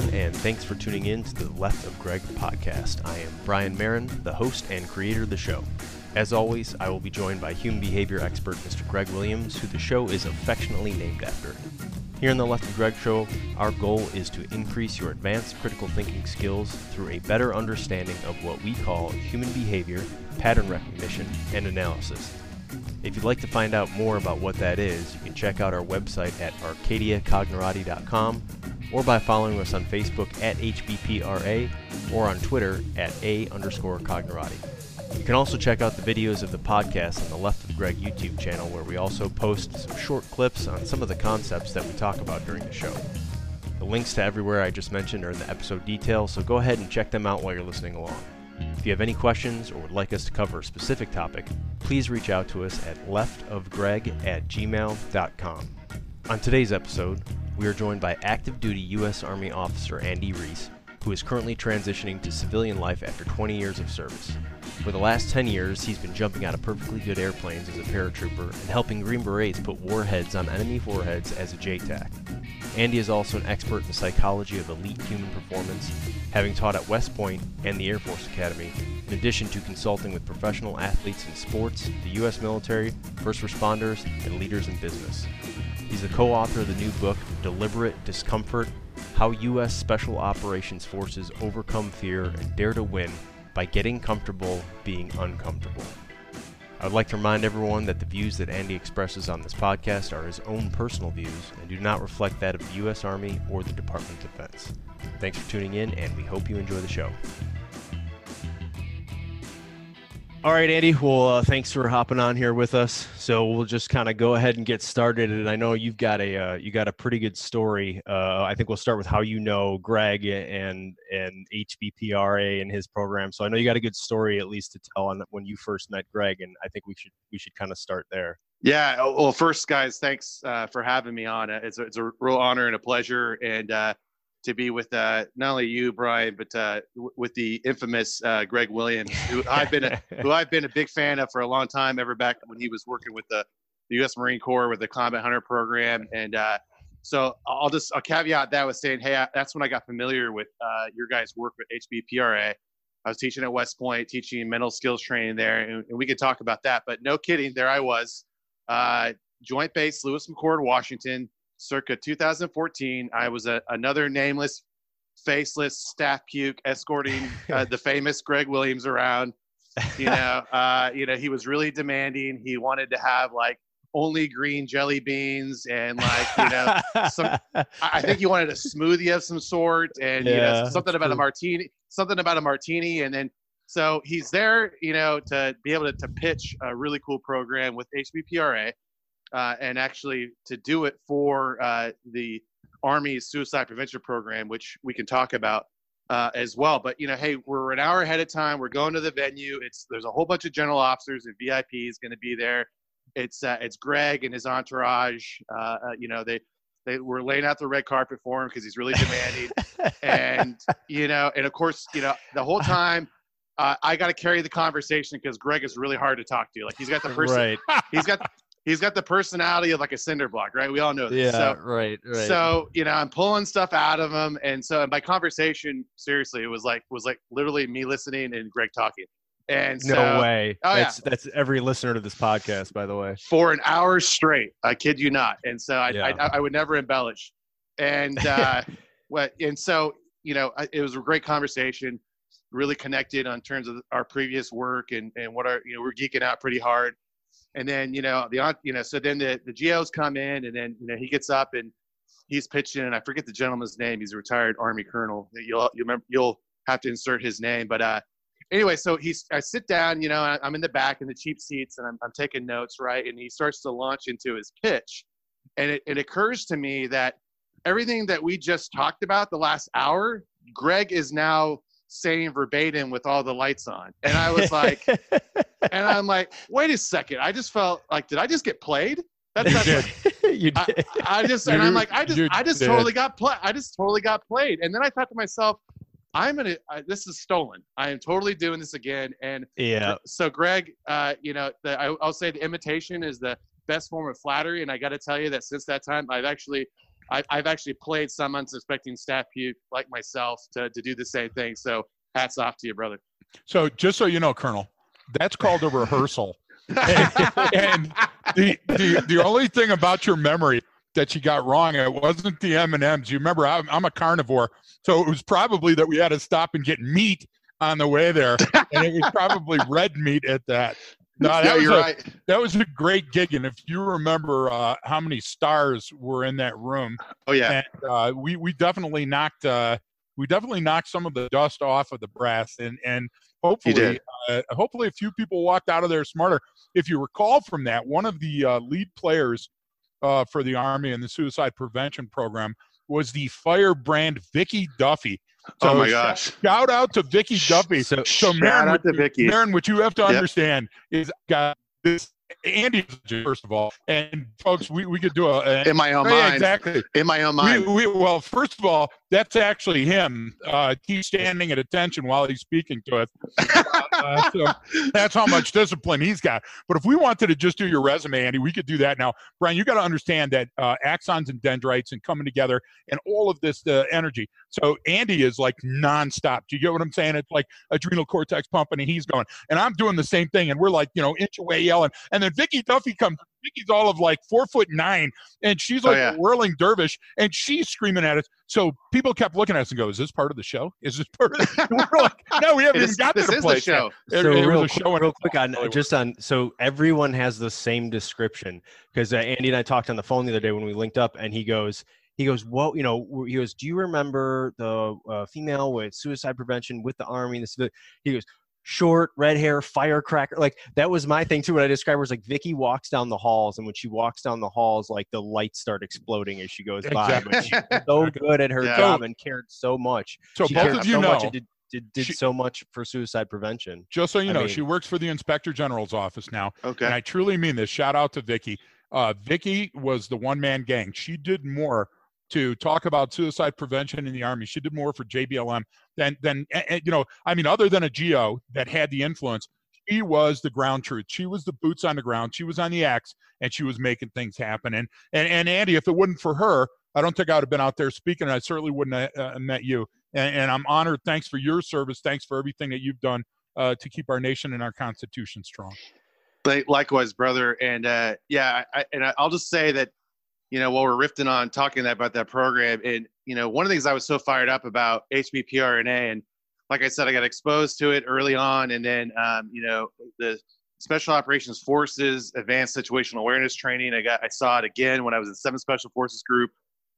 everyone, and thanks for tuning in to the Left of Greg podcast. I am Brian Marin, the host and creator of the show. As always, I will be joined by human behavior expert Mr. Greg Williams, who the show is affectionately named after. Here in the Left of Greg show, our goal is to increase your advanced critical thinking skills through a better understanding of what we call human behavior, pattern recognition, and analysis. If you'd like to find out more about what that is, you can check out our website at arcadiacognerati.com or by following us on Facebook at HBPRA or on Twitter at A underscore Cognerati. You can also check out the videos of the podcast on the Left of Greg YouTube channel, where we also post some short clips on some of the concepts that we talk about during the show. The links to everywhere I just mentioned are in the episode details, so go ahead and check them out while you're listening along. If you have any questions or would like us to cover a specific topic, please reach out to us at leftofgreg at gmail.com. On today's episode, we are joined by active duty U.S. Army officer Andy Riise, who is currently transitioning to civilian life after 20 years of service. For the last 10 years, he's been jumping out of perfectly good airplanes as a paratrooper and helping Green Berets put warheads on enemy foreheads as a JTAC. Andy is also an expert in the psychology of elite human performance, having taught at West Point and the Air Force Academy, in addition to consulting with professional athletes in sports, the U.S. military, first responders, and leaders in business. He's the co author of the new book, Deliberate Discomfort How U.S. Special Operations Forces Overcome Fear and Dare to Win by Getting Comfortable Being Uncomfortable. I would like to remind everyone that the views that Andy expresses on this podcast are his own personal views and do not reflect that of the U.S. Army or the Department of Defense. Thanks for tuning in, and we hope you enjoy the show. All right, Andy. Well, uh, thanks for hopping on here with us. So we'll just kind of go ahead and get started. And I know you've got a uh, you got a pretty good story. Uh, I think we'll start with how you know Greg and and HBPRA and his program. So I know you got a good story at least to tell on when you first met Greg, and I think we should we should kind of start there. Yeah. Well, first, guys, thanks uh, for having me on. It's a, it's a real honor and a pleasure. And uh, to be with uh, not only you, Brian, but uh, w- with the infamous uh, Greg Williams, who I've been a, who I've been a big fan of for a long time, ever back when he was working with the, the U.S. Marine Corps with the Combat Hunter program. And uh, so I'll just I'll caveat that with saying, hey, I, that's when I got familiar with uh, your guys' work with HBPRA. I was teaching at West Point, teaching mental skills training there, and, and we could talk about that. But no kidding, there I was, uh, Joint Base Lewis McChord, Washington circa 2014. I was a, another nameless, faceless staff puke escorting uh, the famous Greg Williams around. You know, uh, you know, he was really demanding. He wanted to have like only green jelly beans and like you know some i think he wanted a smoothie of some sort and yeah, you know something about a martini something about a martini and then so he's there you know to be able to, to pitch a really cool program with hbpra uh, and actually to do it for uh, the Army's suicide prevention program, which we can talk about uh, as well. But you know, hey, we're an hour ahead of time. We're going to the venue. It's there's a whole bunch of general officers and VIPs going to be there. It's uh, it's Greg and his entourage. Uh, uh, you know, they they were laying out the red carpet for him because he's really demanding. and you know, and of course, you know, the whole time. Uh, I got to carry the conversation because Greg is really hard to talk to. Like he's got the person, right. he's got he's got the personality of like a cinder block, right? We all know this. Yeah, so, right, right. So you know, I'm pulling stuff out of him, and so by conversation, seriously, it was like was like literally me listening and Greg talking. And so, no way. Oh, that's yeah. that's every listener to this podcast, by the way. For an hour straight, I kid you not. And so I yeah. I, I, would never embellish. And uh, what and so you know, it was a great conversation. Really connected on terms of our previous work and and what our you know we're geeking out pretty hard and then you know the you know so then the the GOs come in and then you know he gets up and he's pitching and I forget the gentleman's name. He's a retired Army colonel. You'll you remember you'll have to insert his name, but uh anyway, so he's I sit down, you know, I'm in the back in the cheap seats and I'm I'm taking notes, right? And he starts to launch into his pitch, and it, it occurs to me that everything that we just talked about the last hour, Greg is now saying verbatim with all the lights on. And I was like, and I'm like, wait a second. I just felt like, did I just get played? That's, like, you did. I, I just, and I'm like, I just, I just totally got played. I just totally got played. And then I thought to myself, I'm gonna. This is stolen. I am totally doing this again. And yeah. So Greg, uh, you know, the, I, I'll say the imitation is the best form of flattery. And I got to tell you that since that time, I've actually I, I've actually played some unsuspecting staff puke like myself to, to do the same thing. So hats off to you, brother. So just so you know, Colonel, that's called a rehearsal. and, and the, the the only thing about your memory that you got wrong, it wasn't the M and M's. You remember, I'm, I'm a carnivore, so it was probably that we had to stop and get meat on the way there, and it was probably red meat at that. No, that was a, right. That was a great gig, and if you remember uh, how many stars were in that room, oh yeah, and, uh, we we definitely knocked uh, we definitely knocked some of the dust off of the brass, and and hopefully uh, hopefully a few people walked out of there smarter. If you recall from that, one of the uh, lead players uh, for the Army and the suicide prevention program was the firebrand Vicky Duffy. So oh my gosh! Shout out to Vicky Duffy. So, so Marin, out to Vicky. Marin, what you have to understand yep. is got this Andy, first of all, and folks, we, we could do a, a in my own yeah, mind. Exactly. In my own mind. We, we, well, first of all, that's actually him. Uh, he's standing at attention while he's speaking to us. Uh, so that's how much discipline he's got. But if we wanted to just do your resume, Andy, we could do that now. Brian, you got to understand that uh, axons and dendrites and coming together and all of this uh, energy. So Andy is like nonstop. Do you get what I'm saying? It's like adrenal cortex pumping, and he's going. And I'm doing the same thing, and we're like, you know, inch away yelling. And then Vicky Duffy comes Vicky's all of like four foot nine, and she's like oh, yeah. a whirling dervish, and she's screaming at us. So people kept looking at us and go, "Is this part of the show? Is this part of the?" we're like, "No, we haven't even got this to the place." show. It, so it real, quick, real quick on just on so everyone has the same description because uh, Andy and I talked on the phone the other day when we linked up, and he goes. He goes, well, you know, he goes, do you remember the uh, female with suicide prevention with the army? This, he goes, short, red hair, firecracker. Like that was my thing too. What I described was like Vicky walks down the halls, and when she walks down the halls, like the lights start exploding as she goes exactly. by. But she's so good at her yeah. job and cared so much. So she both of you so know. Did, did, did she, so much for suicide prevention. Just so you I know, mean, she works for the inspector general's office now. Okay. And I truly mean this. Shout out to Vicky. Uh, Vicky was the one man gang. She did more to talk about suicide prevention in the army. She did more for JBLM than than you know. I mean, other than a GO that had the influence, she was the ground truth. She was the boots on the ground. She was on the axe, and she was making things happen. And and and Andy, if it wasn't for her, I don't think I would have been out there speaking. And I certainly wouldn't have uh, met you. And, and, I'm honored. Thanks for your service. Thanks for everything that you've done uh, to keep our nation and our Constitution strong. Likewise, brother. And uh, yeah, I, and I'll just say that you know, while we're riffing on talking about that program, and you know, one of the things I was so fired up about HBPRNA, and like I said, I got exposed to it early on, and then um, you know, the Special Operations Forces Advanced Situational Awareness Training. I got, I saw it again when I was in Seventh Special Forces Group.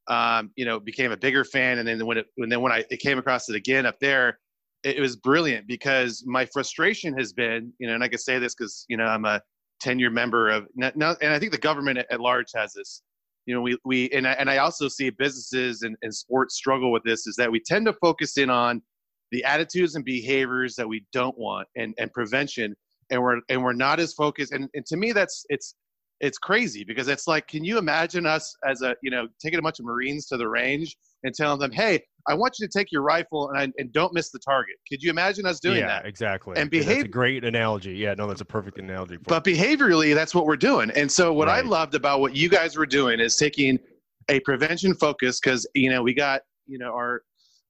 Um, you know, became a bigger fan, and then when it, and then when I came across it again up there, it, was brilliant because my frustration has been, you know, and I can say this because you know I'm a 10 year member of now, and I think the government at large has this you know, we, we and, I, and I also see businesses and, and sports struggle with this is that we tend to focus in on the attitudes and behaviors that we don't want and, and prevention. And we're, and we're not as focused. And, and to me, that's, it's, it's crazy because it's like, can you imagine us as a, you know, taking a bunch of Marines to the range and telling them, hey, I want you to take your rifle and, I, and don't miss the target. Could you imagine us doing yeah, that? Yeah, exactly. And behavior. That's a great analogy. Yeah, no, that's a perfect analogy. but it. behaviorally, that's what we're doing. And so, what right. I loved about what you guys were doing is taking a prevention focus because you know we got you know our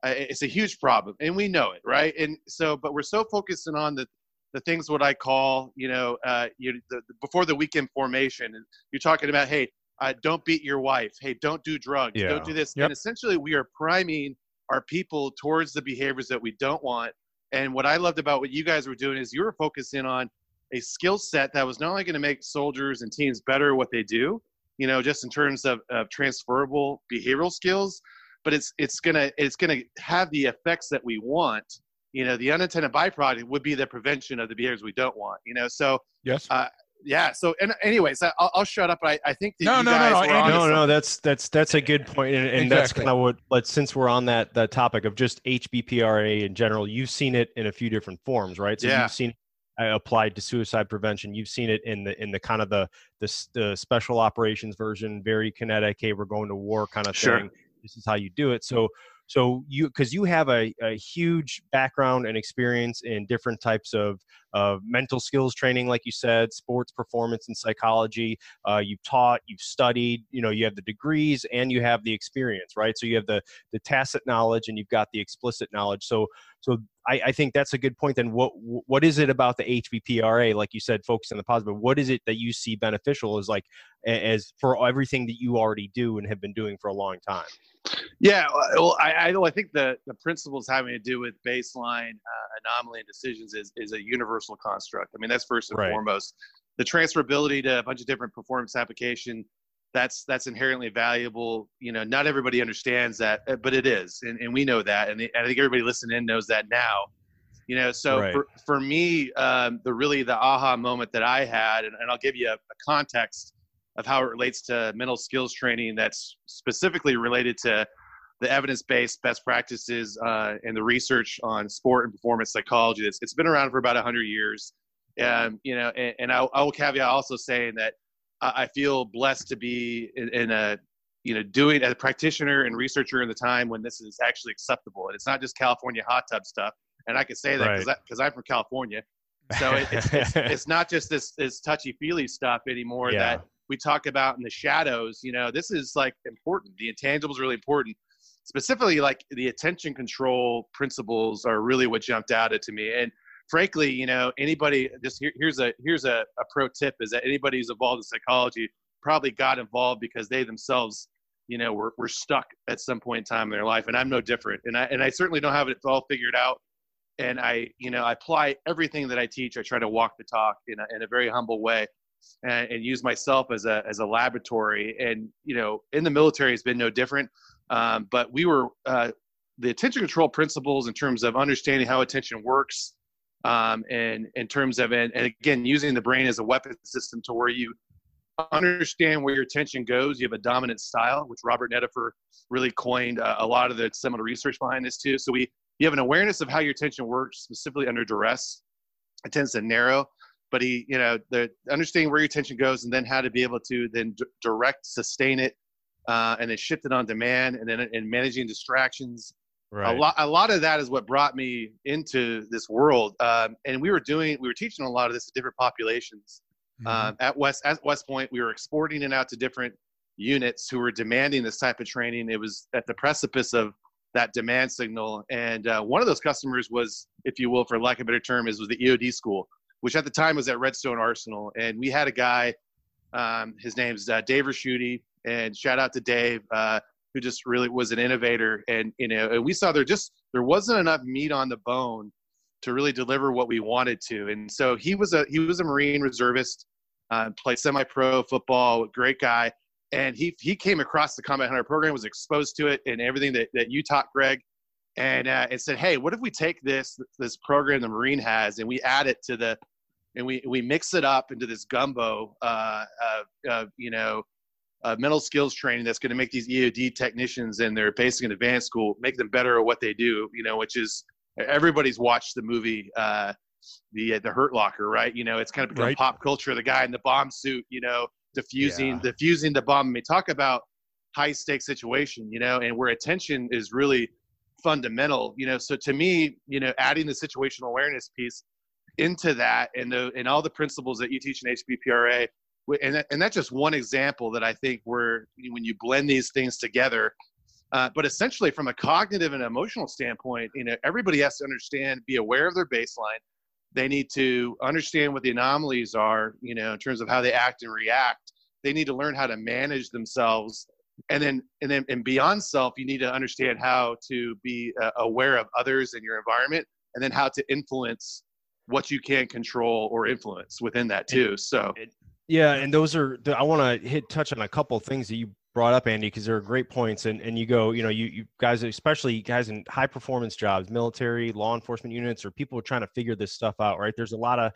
uh, it's a huge problem and we know it, right? And so, but we're so focusing on the the things what I call, you know, uh, you the, the, before the weekend formation. And you're talking about, hey, uh, don't beat your wife. Hey, don't do drugs. Yeah. Don't do this. Yep. And essentially, we are priming our people towards the behaviors that we don't want. And what I loved about what you guys were doing is you were focusing on a skill set that was not only going to make soldiers and teams better at what they do, you know, just in terms of, of transferable behavioral skills, but it's it's gonna it's gonna have the effects that we want. You know, the unintended byproduct would be the prevention of the behaviors we don't want. You know, so yes, uh, yeah. So, and anyways, I'll, I'll shut up. I, I think that no, you no, guys no, no, no, no. That's that's that's a good point, and, and exactly. that's kind of what. But since we're on that that topic of just HBPRA in general, you've seen it in a few different forms, right? So yeah. you've seen uh, applied to suicide prevention. You've seen it in the in the kind of the the, the special operations version, very kinetic. Hey, we're going to war kind of sure. thing. This is how you do it. So so you because you have a, a huge background and experience in different types of of mental skills training, like you said, sports performance and psychology. Uh, you've taught, you've studied, you know, you have the degrees and you have the experience, right? So you have the the tacit knowledge and you've got the explicit knowledge. So so I, I think that's a good point. Then what what is it about the HBPRA, like you said, focus on the positive? What is it that you see beneficial as like as for everything that you already do and have been doing for a long time? Yeah, well, I, I, I think the, the principles having to do with baseline uh, anomaly and decisions is, is a universal construct. I mean, that's first and right. foremost. The transferability to a bunch of different performance application, that's that's inherently valuable. You know, not everybody understands that, uh, but it is, and, and we know that, and I think everybody listening in knows that now. You know, so right. for, for me, um, the really the aha moment that I had, and, and I'll give you a, a context of how it relates to mental skills training that's specifically related to the evidence-based best practices uh, and the research on sport and performance psychology. It's, it's been around for about 100 years. Um, you know, and, and I, I, will caveat also saying that I, feel blessed to be in, in, a, you know, doing as a practitioner and researcher in the time when this is actually acceptable. And it's not just California hot tub stuff. And I can say that because right. I'm from California. So it, it's, it's, it's, not just this, this touchy feely stuff anymore yeah. that we talk about in the shadows, you know, this is like important. The intangibles are really important. Specifically, like the attention control principles are really what jumped out at to me. And frankly, you know, anybody just here, here's a here's a, a pro tip is that anybody who's involved in psychology probably got involved because they themselves, you know, were, were stuck at some point in time in their life. And I'm no different. And I and I certainly don't have it all figured out. And I, you know, I apply everything that I teach. I try to walk the talk in a, in a very humble way and, and use myself as a as a laboratory. And you know, in the military has been no different. Um, but we were uh, the attention control principles in terms of understanding how attention works, um, and in terms of and, and again using the brain as a weapon system to where you understand where your attention goes. You have a dominant style, which Robert Nideffer really coined uh, a lot of the seminal research behind this too. So we you have an awareness of how your attention works, specifically under duress. It tends to narrow but he, you know, the understanding where your attention goes and then how to be able to then d- direct, sustain it, uh, and then shift it on demand, and then and managing distractions. Right. A lot, a lot of that is what brought me into this world. Um, and we were doing, we were teaching a lot of this to different populations. Mm-hmm. Um, at West, at West Point, we were exporting it out to different units who were demanding this type of training. It was at the precipice of that demand signal. And uh, one of those customers was, if you will, for lack of a better term, is was the EOD school which at the time was at Redstone Arsenal. And we had a guy, um, his name's uh, Dave Raschuti, and shout out to Dave, uh, who just really was an innovator. And you know, and we saw there just there wasn't enough meat on the bone to really deliver what we wanted to. And so he was a he was a Marine reservist, uh, played semi-pro football, great guy. And he he came across the Combat Hunter program, was exposed to it, and everything that, that you taught, Greg, and uh, and said, hey, what if we take this this program the Marine has and we add it to the and we we mix it up into this gumbo uh, uh, you know uh, mental skills training that's going to make these EOD technicians in their basic and advanced school make them better at what they do. You know, which is everybody's watched the movie uh, the uh, the Hurt Locker, right? You know, it's kind of become right. pop culture. The guy in the bomb suit, you know, diffusing yeah. diffusing the bomb. I mean, talk about high stakes situation, you know, and where attention is really fundamental. You know, so to me, you know, adding the situational awareness piece into that and the and all the principles that you teach in HBPRA, and that, and that's just one example that I think where when you blend these things together. Uh, but essentially, from a cognitive and emotional standpoint, you know, everybody has to understand, be aware of their baseline. They need to understand what the anomalies are, you know, in terms of how they act and react. They need to learn how to manage themselves, and then and then and beyond self, you need to understand how to be uh, aware of others in your environment, and then how to influence what you can control or influence within that too. So yeah, and those are I want to hit touch on a couple of things that you brought up, Andy, because they're great points. And and you go, you know, you you guys, especially guys in high performance jobs, military, law enforcement units, or people trying to figure this stuff out. Right? There's a lot of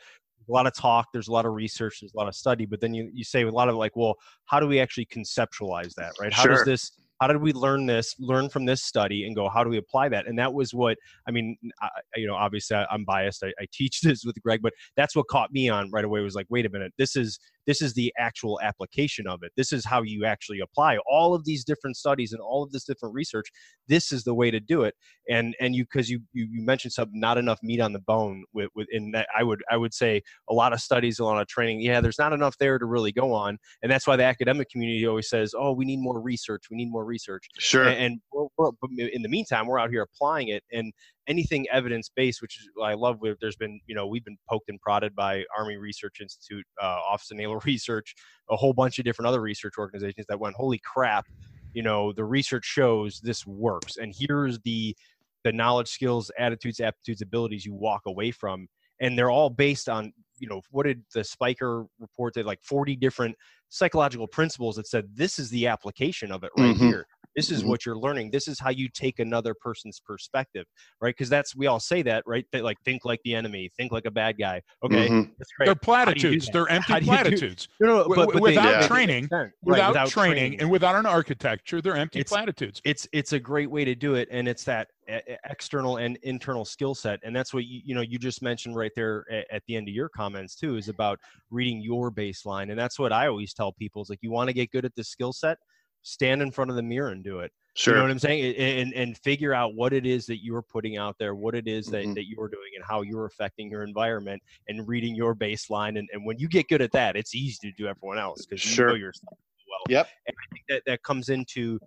a lot of talk there's a lot of research there's a lot of study but then you, you say a lot of like well how do we actually conceptualize that right how sure. does this how did we learn this learn from this study and go how do we apply that and that was what i mean I, you know obviously I, am biased I, I, teach this with greg but that's what caught me on right away was like wait a minute this is this is the actual application of it. This is how you actually apply all of these different studies and all of this different research. This is the way to do it. And and you because you, you you mentioned something not enough meat on the bone with, with in that i would i would say a lot of studies a lot of training yeah there's not enough there to really go on. And that's why the academic community always says oh we need more research. We need more research. Sure. And, and we're, we're, in the meantime we're out here applying it. And anything evidence based, which is I love. Where there's been, you know, we've been poked and prodded by Army Research Institute, uh, Office of Naval Research, a whole bunch of different other research organizations that went, holy crap, you know, the research shows this works, and here's the the knowledge, skills, attitudes, aptitudes, abilities you walk away from, and they're all based on you know what did the spiker report that like 40 different psychological principles that said this is the application of it right mm-hmm. here this is mm-hmm. what you're learning. This is how you take another person's perspective right? Because that's we all say that right? That like think like the enemy think like a bad guy. Okay mm-hmm. they're platitudes. They're empty platitudes. No, no, but, but without they, training right, without, without training, training, and without an architecture they're empty it's, platitudes. it's it's a great way to do it and it's that external and internal skill set and that's what you, you know you just mentioned right there at, at, the end of your comments too is about reading your baseline and that's what i always tell people is like you want to get good at the skill set stand in front of the mirror and do it. Sure. You know what I'm saying? And, and figure out what it is that you're putting out there, what it is that, mm-hmm. that you're doing and how you're affecting your environment and reading your baseline. And, and when you get good at that, it's easy to do everyone else because sure. you know yourself well. Yep. And I think that, that comes into,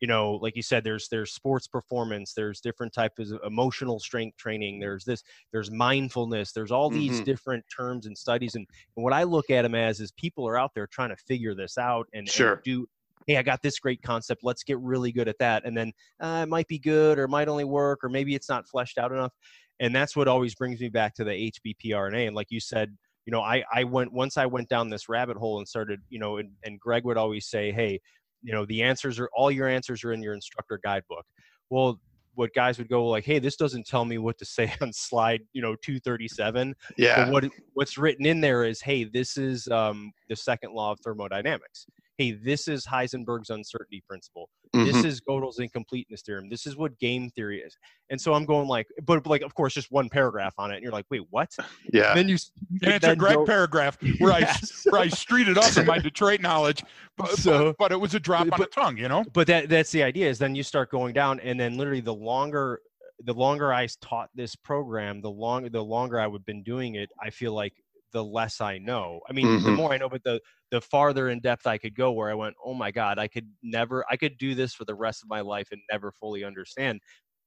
you know, like you said, there's there's sports performance, there's different types of emotional strength training, there's this, there's mindfulness, there's all these mm-hmm. different terms and studies. And, and what I look at them as is people are out there trying to figure this out and, sure. and do hey, I got this great concept. Let's get really good at that. And then uh, it might be good or it might only work or maybe it's not fleshed out enough. And that's what always brings me back to the HBPRNA. And like you said, you know, I, I went once I went down this rabbit hole and started, you know, and, and Greg would always say, hey, you know, the answers are all your answers are in your instructor guidebook. Well, what guys would go like, "Hey, this doesn't tell me what to say on slide, you know, 237." Yeah. But what what's written in there is, "Hey, this is um, the second law of thermodynamics." Hey, this is Heisenberg's uncertainty principle. Mm-hmm. This is Gödel's incompleteness theorem. This is what game theory is. And so I'm going like, but like, of course, just one paragraph on it. And you're like, wait, what? Yeah. And then you, and it's a great go, paragraph where yes. I, where I streeted up in my Detroit knowledge, but, so, but, but it was a drop but, on the tongue, you know? But that, that's the idea is then you start going down and then literally the longer, the longer I taught this program, the longer, the longer I would have been doing it, I feel like the less I know. I mean, mm-hmm. the more I know, but the the farther in depth I could go, where I went, oh my god, I could never, I could do this for the rest of my life and never fully understand.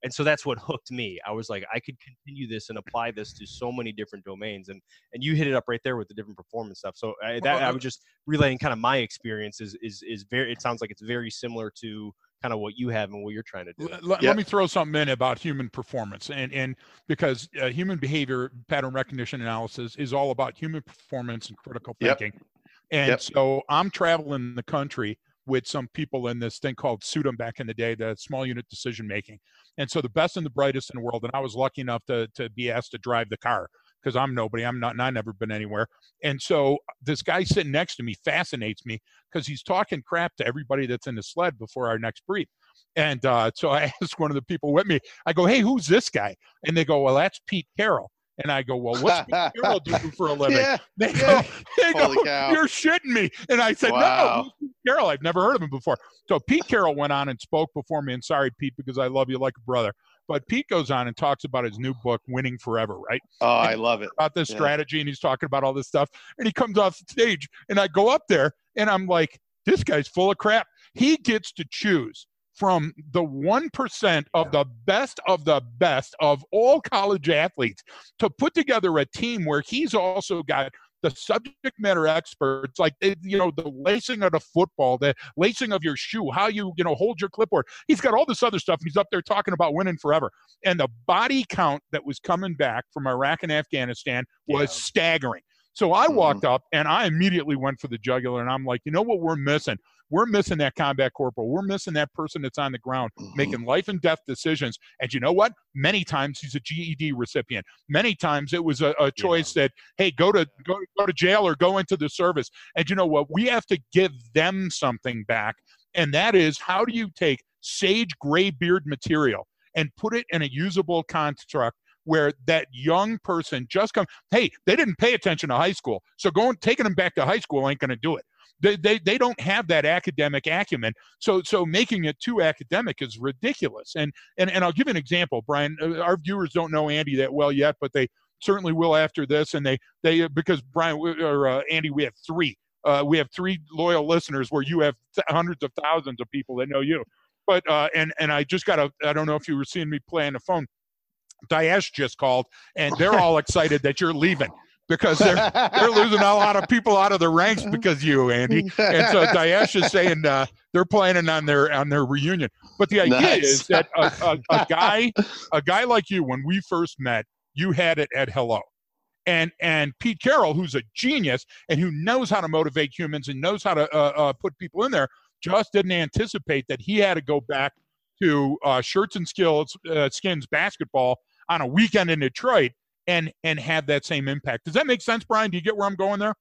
And so that's what hooked me. I was like, I could continue this and apply this to so many different domains. And and you hit it up right there with the different performance stuff. So I, that I was just relaying kind of my experience is is is very. It sounds like it's very similar to kind of what you have and what you're trying to do. Let, let me throw something in about human performance, and and because uh, human behavior pattern recognition analysis is all about human performance and critical thinking. Yep. And yep. so I'm traveling the country with some people in this thing called SUDEM back in the day, the small unit decision making. And so the best and the brightest in the world, and I was lucky enough to to be asked to drive the car because I'm nobody. I'm not, and I've never been anywhere. And so this guy sitting next to me fascinates me because he's talking crap to everybody that's in the sled before our next brief. And uh, so I asked one of the people with me, I go, hey, who's this guy? And they go, well, that's Pete Carroll. And I go, well, what's Pete Carroll doing for a living? Yeah, they go, they go you're shitting me. And I said, wow. no, Pete Carroll. I've never heard of him before. So Pete Carroll went on and spoke before me. And sorry, Pete, because I love you like a brother. But Pete goes on and talks about his new book, Winning Forever, right? Oh, I love it. About this yeah. strategy, and he's talking about all this stuff. And he comes off stage, and I go up there, and I'm like, this guy's full of crap. He gets to choose from the 1% of the best of the best of all college athletes to put together a team where he's also got the subject matter experts, like eh, you know, the lacing of the football, the lacing of your shoe, how you you know hold your clipboard. He's got all this other stuff. He's up there talking about winning forever. And the body count that was coming back from Iraq and Afghanistan was yeah. staggering. So I mm-hmm. walked up and I immediately went for the jugular, and I'm like, you know what, we're missing. We're missing that combat corporal. We're missing that person that's on the ground mm-hmm. making life and death decisions. And you know what? Many times he's a GED recipient. Many times it was a, a choice yeah. that, hey, go to go, go to jail or go into the service. And you know what? We have to give them something back. And that is how do you take sage gray beard material and put it in a usable construct where that young person just come hey they didn't pay attention to high school so going taking them back to high school ain't going to do it they, they, they don't have that academic acumen. So so making it too academic is ridiculous. And and, and i'll give an example brian. Uh, our viewers don't know andy that well yet but they certainly will after this. And they they because brian or uh, andy we have three uh, we have three loyal listeners where you have hundreds of thousands of people that know you. But uh, and and I just got a I don't know if you were seeing me play on the phone. Daesh just called, and they're all excited that you're leaving because they're they're losing a lot of people out of the ranks because you, Andy. And so Daesh is saying uh, they're planning on their on their reunion. But the idea nice. is that a, a, a, guy a guy like you, when we first met, you had it at hello. And and Pete Carroll, who's a genius and who knows how to motivate humans and knows how to uh, uh, put people in there, just didn't anticipate that he had to go back to uh, shirts and skills uh, skins basketball on a weekend in Detroit and and have that same impact. Does that make sense, Brian? Do you get where I'm going there?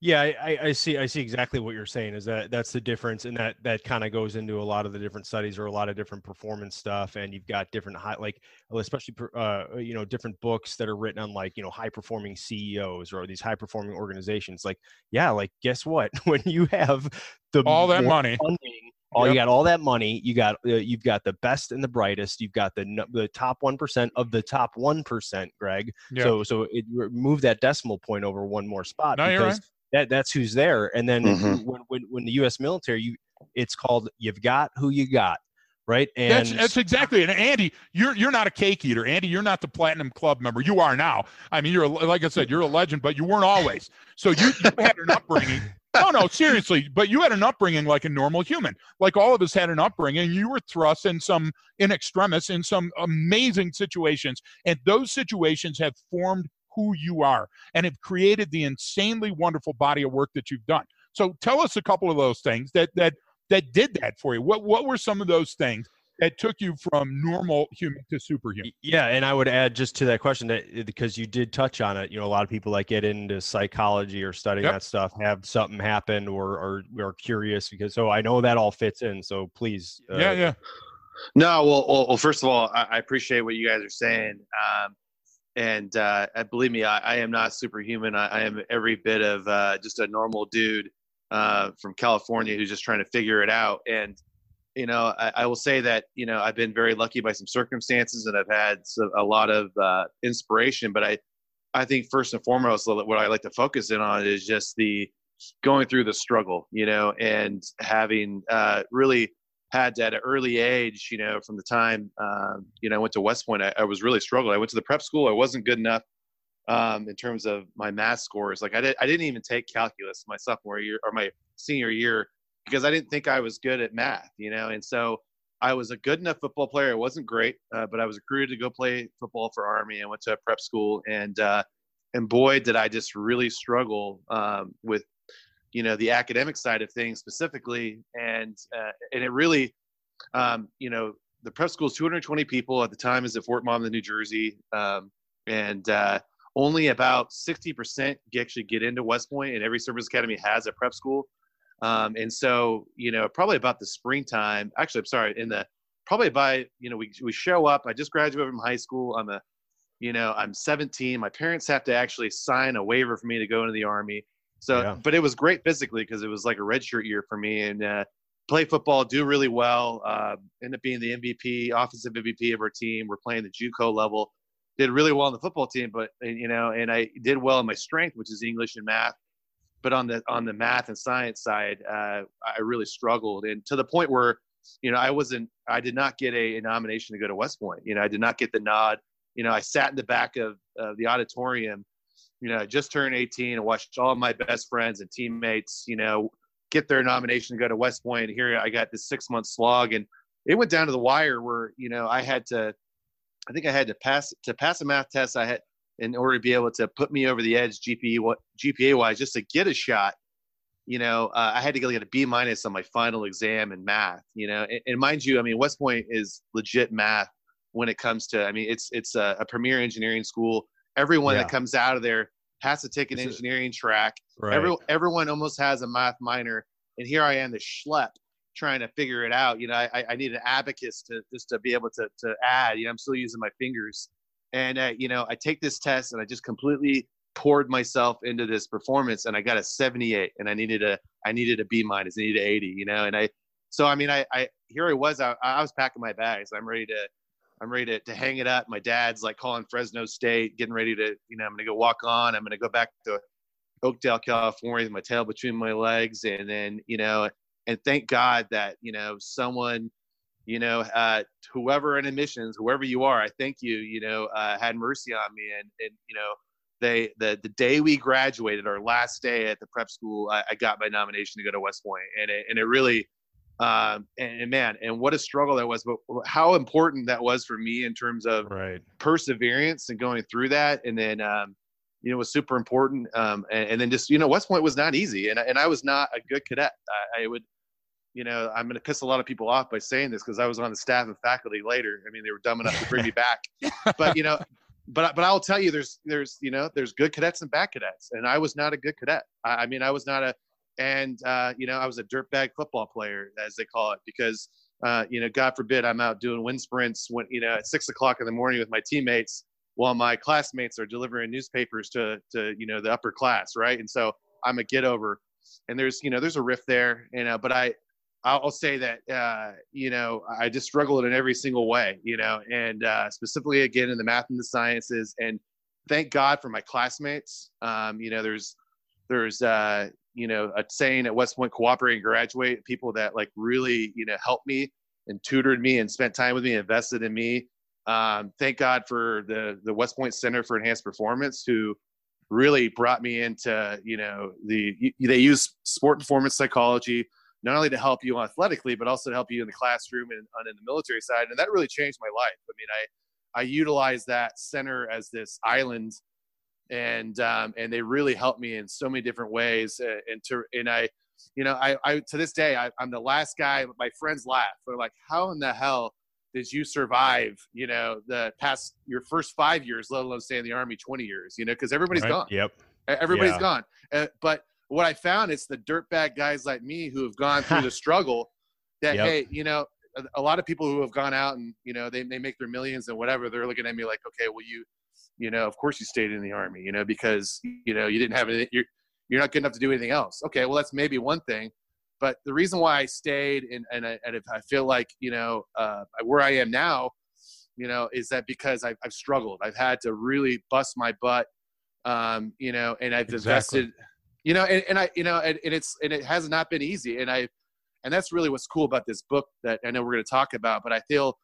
Yeah, I, I, see. I see exactly what you're saying. Is that that's the difference, and that that kind of goes into a lot of the different studies or a lot of different performance stuff. And you've got different high, like especially uh, you know different books that are written on like you know high performing CEOs or these high performing organizations. Like yeah, like guess what? when you have the all that money, funding, all yep. you got all that money you got uh, you've got the best and the brightest you've got the the top 1% of the top 1% greg yep. so so it move that decimal point over one more spot no, because that that's who's there. And then mm-hmm. when, when when the U.S. military, you it's called you've got who you got, right? And that's, that's exactly. And Andy, you're you're not a cake eater. Andy, you're not the platinum club member. You are now. I mean, you're a, like I said, you're a legend, but you weren't always. So you, you had an upbringing. No, no, seriously. But you had an upbringing like a normal human. Like all of us had an upbringing. You were thrust in some in extremis in some amazing situations, and those situations have formed who you are and have created the insanely wonderful body of work that you've done. So tell us a couple of those things that that that did that for you. What what were some of those things that took you from normal human to superhuman? Yeah, and I would add just to that question that eh, because you did touch on it, you know, a lot of people that get into psychology or studying yep. that stuff have something happen or or are curious because so I know that all fits in. So please, uh, yeah, yeah. No, well, well, well, first of all, I, I appreciate what you guys are saying. Um, and uh, believe me, I, I, am not superhuman. I, I am every bit of uh, just a normal dude uh, from California who's just trying to figure it out. And you know, I, I, will say that you know I've been very lucky by some circumstances, and I've had a lot of uh, inspiration. But I, I think first and foremost, what I like to focus in on is just the going through the struggle, you know, and having uh, really had at an early age, you know, from the time, um, you know, I went to West Point, I, I, was really struggling. I went to the prep school. I wasn't good enough um, in terms of my math scores. Like I, did, I didn't even take calculus my sophomore year or my senior year because I didn't think I was good at math, you know? And so I was a good enough football player. It wasn't great, uh, but I was recruited to go play football for Army and went to a prep school. And, uh, and boy, did I just really struggle um, with you know the academic side of things specifically and uh, and it really um, you know the prep school is 220 people at the time is at fort monmouth new jersey um, and uh, only about 60% actually get into west point and every service academy has a prep school um, and so you know probably about the springtime actually i'm sorry in the probably by you know we, we show up i just graduated from high school i'm a you know i'm 17 my parents have to actually sign a waiver for me to go into the army so, yeah. but it was great physically because it was like a redshirt year for me and uh, play football, do really well. Uh, end up being the MVP, offensive MVP of our team. We're playing the JUCO level. Did really well on the football team, but you know, and I did well in my strength, which is English and math. But on the on the math and science side, uh, I really struggled, and to the point where, you know, I wasn't, I did not get a, a nomination to go to West Point. You know, I did not get the nod. You know, I sat in the back of uh, the auditorium you know, I just turned 18 and watched all my best friends and teammates, you know, get their nomination to go to West Point. Here I got this six month slog, and it went down to the wire where you know I had to, I think I had to pass to pass a math test. I had in order to be able to put me over the edge GPA GPA wise, just to get a shot. You know, uh, I had to get a B minus on my final exam in math. You know, and, and, mind you, I mean West Point is legit math when it comes to. I mean, it's it's a, a premier engineering school. Everyone yeah. that comes out of there has to take an engineering track. Right. Every, everyone almost has a math minor, and here I am, the schlep, trying to figure it out. You know, I, I need an abacus to just to be able to to add. You know, I'm still using my fingers, And you know, I take this test and I just completely poured myself into this performance and I got a 78 and I needed a I needed a B minus, I needed an 80, you know, and I so I mean I I here I was I, I was packing my bags. I'm ready to I'm ready to, to hang it up. My dad's like calling Fresno State, getting ready to, you know, I'm gonna go walk on. I'm gonna go back to Oakdale, California, with my tail between my legs, and then you know, and thank God that you know someone, you know, uh, whoever in admissions, whoever you are, I thank you, you know, uh, had mercy on me, and and you know, they the the day we graduated, our last day at the prep school, I, I got my nomination to go to West Point, and it and it really. Um, and, and man, and what a struggle that was, but how important that was for me in terms of Right. perseverance and going through that and then um, you know was super important um, and, and then just you know west point was not easy and, I- and i was not a good cadet i, I would you know i'm going to piss a lot of people off by saying this because i was on the staff and faculty later i mean they were dumb enough to bring me back but you know but but i'll tell you there's there's you know there's good cadets and bad cadets and i was not a good cadet i, I mean i was not a and uh, you know i was a dirtbag football player as they call it because uh, you know, God forbid I'm out doing wind sprints when, you know, at six o'clock in the morning with my teammates while my classmates are delivering newspapers to, to, you know, the upper class. Right. And so I'm a get over and there's, you know, there's a rift there, you know, but I, I'll say that, uh, you know, I just struggled in every single way, you know, and uh, specifically again in the math and the sciences. And thank God for my classmates. Um, you know, there's, there's, uh, you know, a saying at West Point, cooperate and graduate. People that like really, you know, helped me and tutored me and spent time with me, invested in me. Um, thank God for the the West Point Center for Enhanced Performance, who really brought me into, you know, the they use sport performance psychology not only to help you athletically, but also to help you in the classroom and, and in the military side. And that really changed my life. I mean, I I utilize that center as this island and um, and they really helped me in so many different ways. Uh, and to and I, you know, I, I to this day I, I'm the last guy. My friends laugh. They're like, "How in the hell did you survive? You know, the past your first five years, let alone stay in the army 20 years? You know, because everybody's Right. gone. Yep. Everybody's Yeah. gone. Uh, but what I found is the dirtbag guys like me who have gone through the struggle. That Yep. hey, you know, a, a lot of people who have gone out and you know they they make their millions and whatever. They're looking at me like, okay, well you you know, of course you stayed in the army, you know, because you know you didn't have it. You're you're not good enough to do anything else. Okay, well that's maybe one thing, but the reason why I stayed and and I, and if I feel like you know uh, where I am now, you know, is that because I've, I've struggled. I've had to really bust my butt, um, you know, and I've Exactly. You know, and, and I you know, and, and it's and it has not been easy, and I and that's really what's cool about this book that I know we're going to talk about. But I feel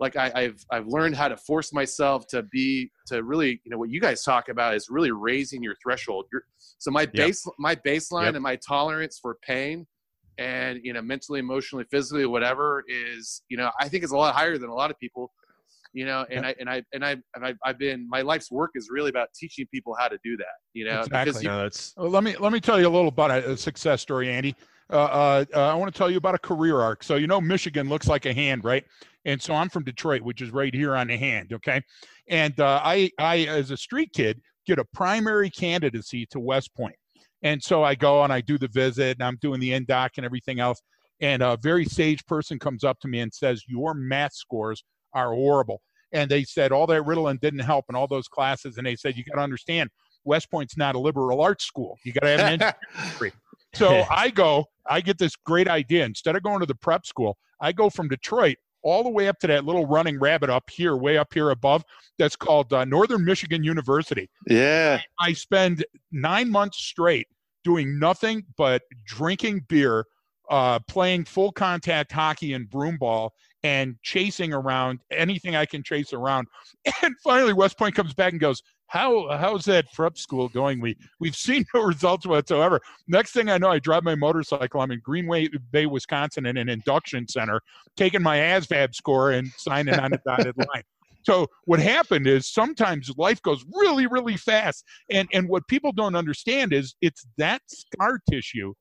like I, I've I've learned how to force myself to be to really you know what you guys talk about is really raising your threshold. Your, so my base my baseline Yep. and my tolerance for pain and you know mentally, emotionally, physically, whatever is you know I think it's a lot higher than a lot of people. You know, and I and I and I and I, I've been my life's work is really about teaching people how to do that. You know, Exactly. you, No, that's Well, let me let me tell you a little about a, a success story, Andy. Uh, uh, uh, I want to tell you about a career arc. So you know, Michigan looks like a hand, right? And so I'm from Detroit, which is right here on the hand. Okay, and uh, I I as a street kid get a primary candidacy to West Point, and so I go and I do the visit, and I'm doing the NDOC and everything else. And a very sage person comes up to me and says, "Your math scores are horrible." And they said all that Ritalin didn't help in all those classes, and they said you got to understand West Point's not a liberal arts school. You got to have an engineering so I go, I get this great idea. Instead of going to the prep school, I go from Detroit all the way up to that little running rabbit up here, way up here above, that's called uh, Northern Michigan University. yeah, I spend nine months straight doing nothing but drinking beer, uh, playing full contact hockey and broom ball, and chasing around anything I can chase around. And finally, West Point comes back and goes, "How how's that prep school going? We we've seen no results whatsoever." Next thing I know, I drive my motorcycle. I'm in Greenway Bay, Wisconsin, in an induction center, taking my ASVAB score and signing on the dotted line. So what happened is sometimes life goes really, really fast, and and what people don't understand is it's that scar tissue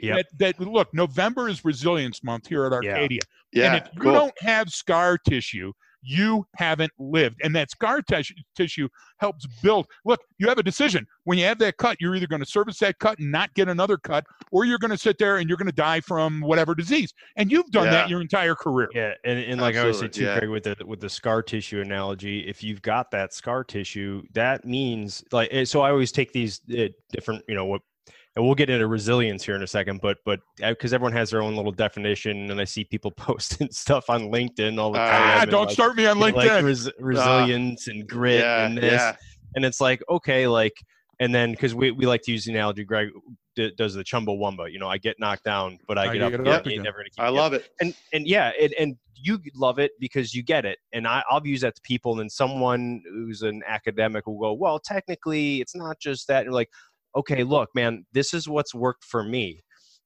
Yep. that that look. November is Resilience Month here at Arcadia, yeah, and if you cool. don't have scar tissue, you haven't lived. And that scar tis- tissue helps build. Look, you have a decision. When you have that cut, you're either going to service that cut and not get another cut, or you're going to sit there and you're going to die from whatever disease. And you've done Yeah. that your entire career. Yeah, and, and like I always say too, yeah. Greg, with the with the scar tissue analogy, if you've got that scar tissue, that means like eh, so. I always take these uh, different, you know, what, and we'll get into resilience here in a second, but but because everyone has their own little definition, and I see people posting stuff on LinkedIn all the Ah, time. Ah, and, don't like, start me on like LinkedIn. res- resilience and grit yeah, and this, yeah. and it's like okay, like, and then because we we like to use the analogy, Greg d- does the chumbawamba. You know, I get knocked down, but I, I get up, get again. up again. never gonna keep I getting love it. and and yeah and, and you love it because you get it and I, i'll use that to people and then someone who's an academic will go well technically it's not just that and you're like okay look man this is what's worked for me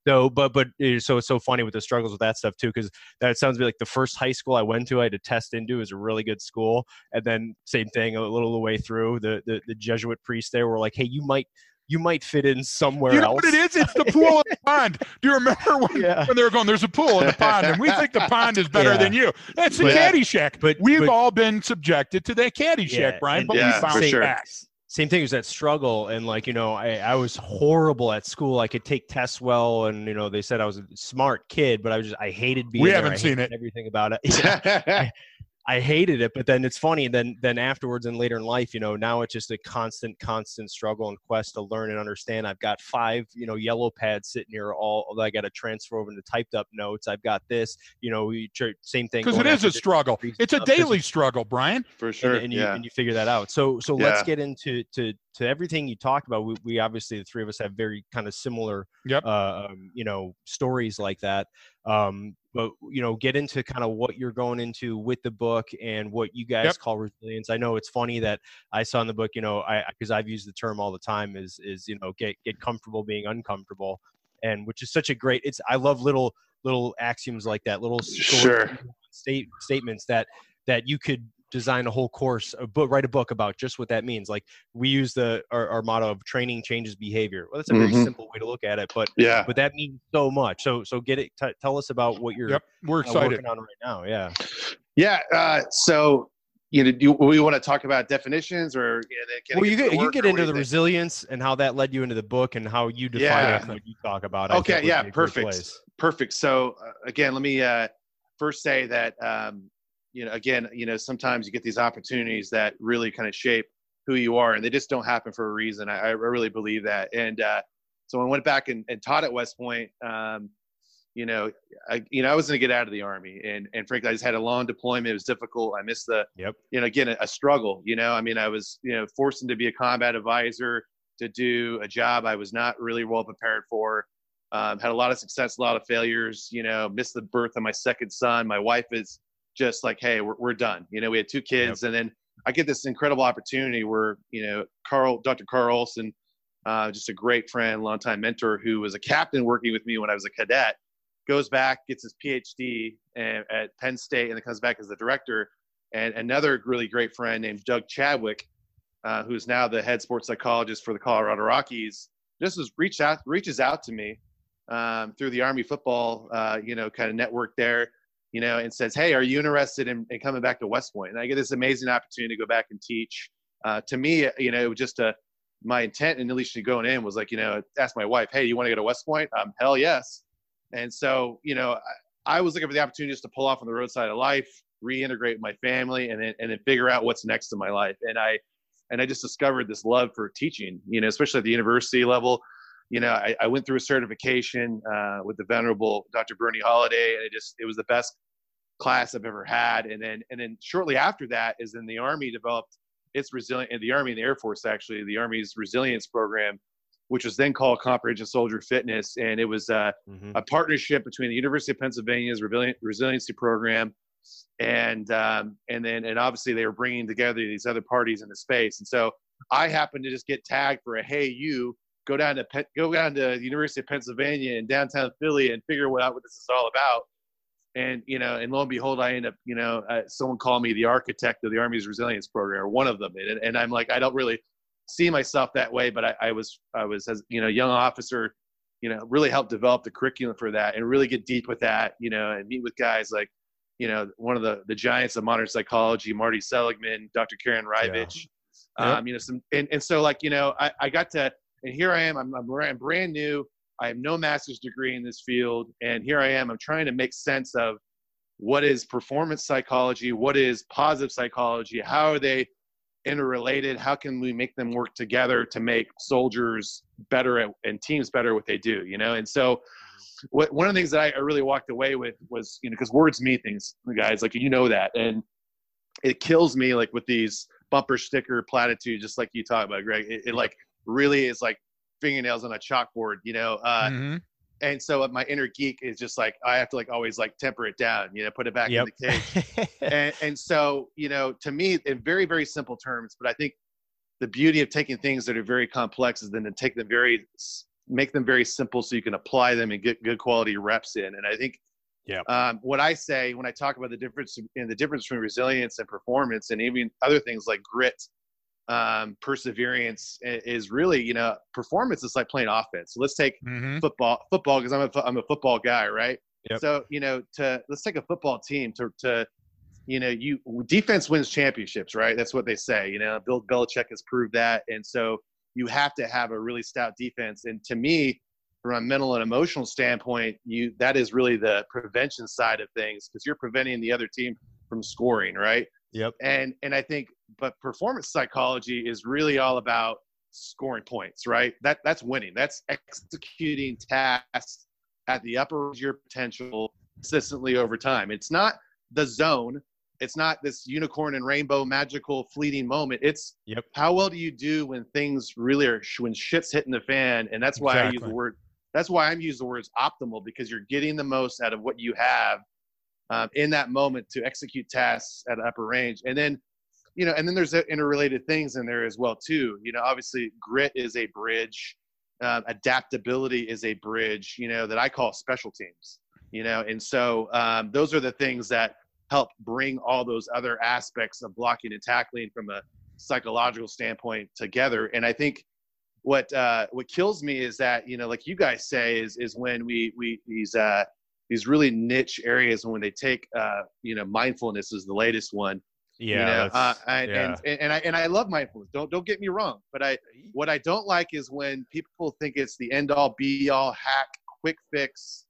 so but but uh, so it's so funny with the struggles with that stuff too because that sounds like the first high school i went to i had to test into is a really good school and then same thing a little of the way through the the, the jesuit priests there were like hey you might you might fit in somewhere you know else what it is? It's the pool in the pond. Do you remember when, Yeah. when they were going, there's a pool in the pond, and we think the pond is better Yeah. than you? That's a But- Caddyshack. but- We've but- all been subjected to that Caddyshack, Yeah, Brian, but we found sure. back. Same thing as that struggle and like you know I, I was horrible at school. I could take tests well and you know they said i was a smart kid but i was just i hated being We haven't seen it. everything about it. Yeah, i hated it but then it's funny then then afterwards and later in life you know now it's just a constant constant struggle and quest to learn and understand i've got five you know yellow pads sitting here all i got to transfer over into typed up notes i've got this you know we same thing Because it going is after a struggle. It's a and stuff, 'cause daily struggle, Brian. For sure. and, and you yeah. and you figure that out. So so let's get into to to everything you talked about. We, we obviously the three of us have very kind of similar, Yep. uh, um, you know, stories like that. Um, but you know, get into kind of what you're going into with the book and what you guys Yep. call resilience. I know it's funny that I saw in the book, you know, I because I've used the term all the time is is you know get get comfortable being uncomfortable, and which is such a great. It's I love little little axioms like that, little Sure. state statements that that you could design a whole course a book write a book about just what that means like we use the our, our motto of training changes behavior well that's a very Mhm. simple way to look at it but Yeah. but that means so much so so get it t- tell us about what you're Yep. We're uh, excited. working on right now yeah Yeah. Uh, so, you know, do we want to talk about definitions or? You know, can well you get you get into the think? resilience and how that led you into the book and how you define Yeah. it and what you talk about Okay, yeah, be a great perfect. Perfect. So uh, again, let me uh, first say that um, you know, again, you know, sometimes you get these opportunities that really kind of shape who you are, and they just don't happen for a reason. I, I really believe that. And uh, so I went back and, and taught at West Point, um, you know, I, you know, I was going to get out of the army, and and frankly, I just had a long deployment. It was difficult. I missed the, Yep. you know, again, a, a struggle. You know, I mean, I was, you know, forced into be a combat advisor to do a job I was not really well prepared for. Um, had a lot of success, a lot of failures. You know, missed the birth of my second son. My wife is just like, hey, we're we're done. You know, we had two kids, and then I get this incredible opportunity where you know, Carl, Dr. Carl Ohlson, uh, just a great friend, longtime mentor, who was a captain working with me when I was a cadet, goes back, gets his PhD and, at Penn State, and then comes back as the director. And another really great friend named Doug Chadwick, uh, who's now the head sports psychologist for the Colorado Rockies, just was reached out reaches out to me um, through the Army football, uh, you know, kind of network there, you know, and says, "Hey, are you interested in, in coming back to West Point?" And I get this amazing opportunity to go back and teach. Uh, to me, you know, just a my intent and initially going in was like, you know, ask my wife, "Hey, you want to go to West Point?" Um, hell yes. And so, you know, I, I was looking for the opportunity just to pull off on the roadside of life, reintegrate my family, and then and then figure out what's next in my life. And I and I just discovered this love for teaching, you know, especially at the university level. You know, I, I went through a certification uh, with the venerable Dr. Bernie Holliday, and it just it was the best class I've ever had. And then and then shortly after that is then the Army developed its resilient, and the Army and the Air Force actually, the Army's resilience program, which was then called Comprehensive Soldier Fitness, and it was uh, Mhm. a partnership between the University of Pennsylvania's Resilient, resiliency program and um, and then and obviously they were bringing together these other parties in the space. And so I happened to just get tagged for a hey you go down to Penn, go down to the University of Pennsylvania in downtown Philly and figure out what this is all about. And you know, and lo and behold, I end up you know uh, someone called me the architect of the Army's resilience program or one of them, and, and I'm like I don't really see myself that way, but I, I was I was as you know young officer you know, really help develop the curriculum for that and really get deep with that, you know, and meet with guys like you know, one of the the giants of modern psychology, Marty Seligman, Dr. Karen Reivich. Yeah. Um, you know, some and, and so like you know, I, I got to and here I am. I'm, I'm I'm brand new. I have no master's degree in this field, and here I am. I'm trying to make sense of what is performance psychology, what is positive psychology, how are they interrelated? How can we make them work together to make soldiers better at, and teams better at what they do? You know, and so what, one of the things that I, really walked away with was you know because words mean things, guys. Like you know that, and it kills me like with these bumper sticker platitudes, just like you talk about, Greg. It, it like really is like fingernails on a chalkboard, you know. Uh, Mhm. and so my inner geek is just like I have to like always like temper it down, you know, put it back Yep. in the cage and, and so you know to me in very very simple terms but i think the beauty of taking things that are very complex is then to take them very make them very simple so you can apply them and get good quality reps in and i think Yeah. um, what i say when i talk about the difference in the difference between resilience and performance and even other things like grit um, perseverance is really you know performance is like playing offense so let's take Mhm. football football because I'm a I'm a football guy, right? Yep. So you know, to let's take a football team to to you know you defense wins championships, right? That's what they say. You know, Bill Belichick has proved that, and so you have to have a really stout defense. And to me, from a mental and emotional standpoint, you that is really the prevention side of things because you're preventing the other team from scoring, right? Yep. and and i think but performance psychology is really all about scoring points right? That that's winning. That's executing tasks at the upper of your potential consistently over time. It's not the zone. It's not this unicorn and rainbow magical fleeting moment. It's Yep. how well do you do when things really are when shit's hitting the fan? And that's why i use the word that's why i'm using the words optimal because you're getting the most out of what you have um, in that moment to execute tasks at upper range. And then you know and then there's interrelated things in there as well too. You know obviously grit is a bridge. Um, adaptability is a bridge you know that i call special teams you know. And so um, those are the things that help bring all those other aspects of blocking and tackling from a psychological standpoint together. And i think what uh, what kills me is that you know like you guys say is is when we we these uh these really niche areas and when they take uh you know mindfulness is the latest one Yeah. you know, uh, I, yeah. and, and I and I love mindfulness. Don't don't get me wrong, but I what I don't like is when people think it's the end all be all hack quick fix.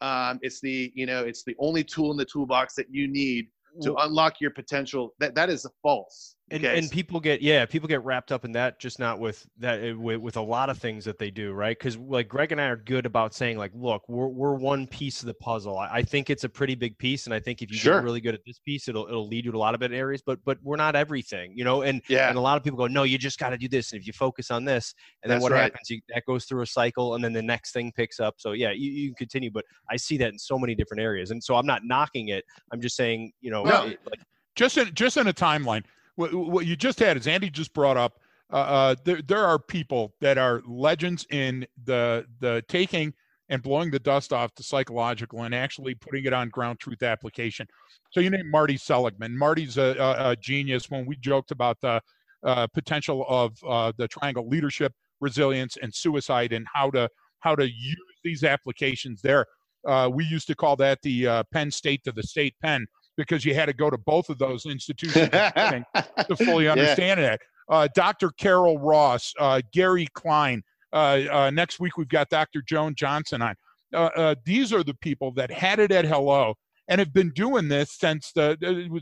Um, it's the you know it's the only tool in the toolbox that you need to unlock your potential. That that is false. And, okay? and people get yeah people get wrapped up in that just not with that uh, with, with a lot of things that they do right because like greg and i are good about saying like look we're, we're one piece of the puzzle I, I think it's a pretty big piece and i think if you Sure. get really good at this piece it'll it'll lead you to a lot of better areas but but we're not everything you know and yeah, and a lot of people go no you just got to do this and if you focus on this and then That's what right. happens you, that goes through a cycle and then the next thing picks up so yeah you, you can continue but i see that in so many different areas and so i'm not knocking it i'm just saying you know No. it- like just in just in a timeline what, what you just had is andy just brought up uh, uh, there, there are people that are legends in the the taking and blowing the dust off the psychological and actually putting it on ground truth application. So you named marty seligman. Marty's a, a, a genius. When we joked about the uh, potential of uh, the triangle leadership resilience and suicide and how to how to use these applications there uh, we used to call that the uh, penn state to the state pen because you had to go to both of those institutions to fully Yeah. understand it. Uh, Dr. Carol Ross, uh, Gary Klein. Uh, uh, next week we've got Dr. Joan Johnson on. Uh, uh, these are the people that had it at hello and have been doing this since the.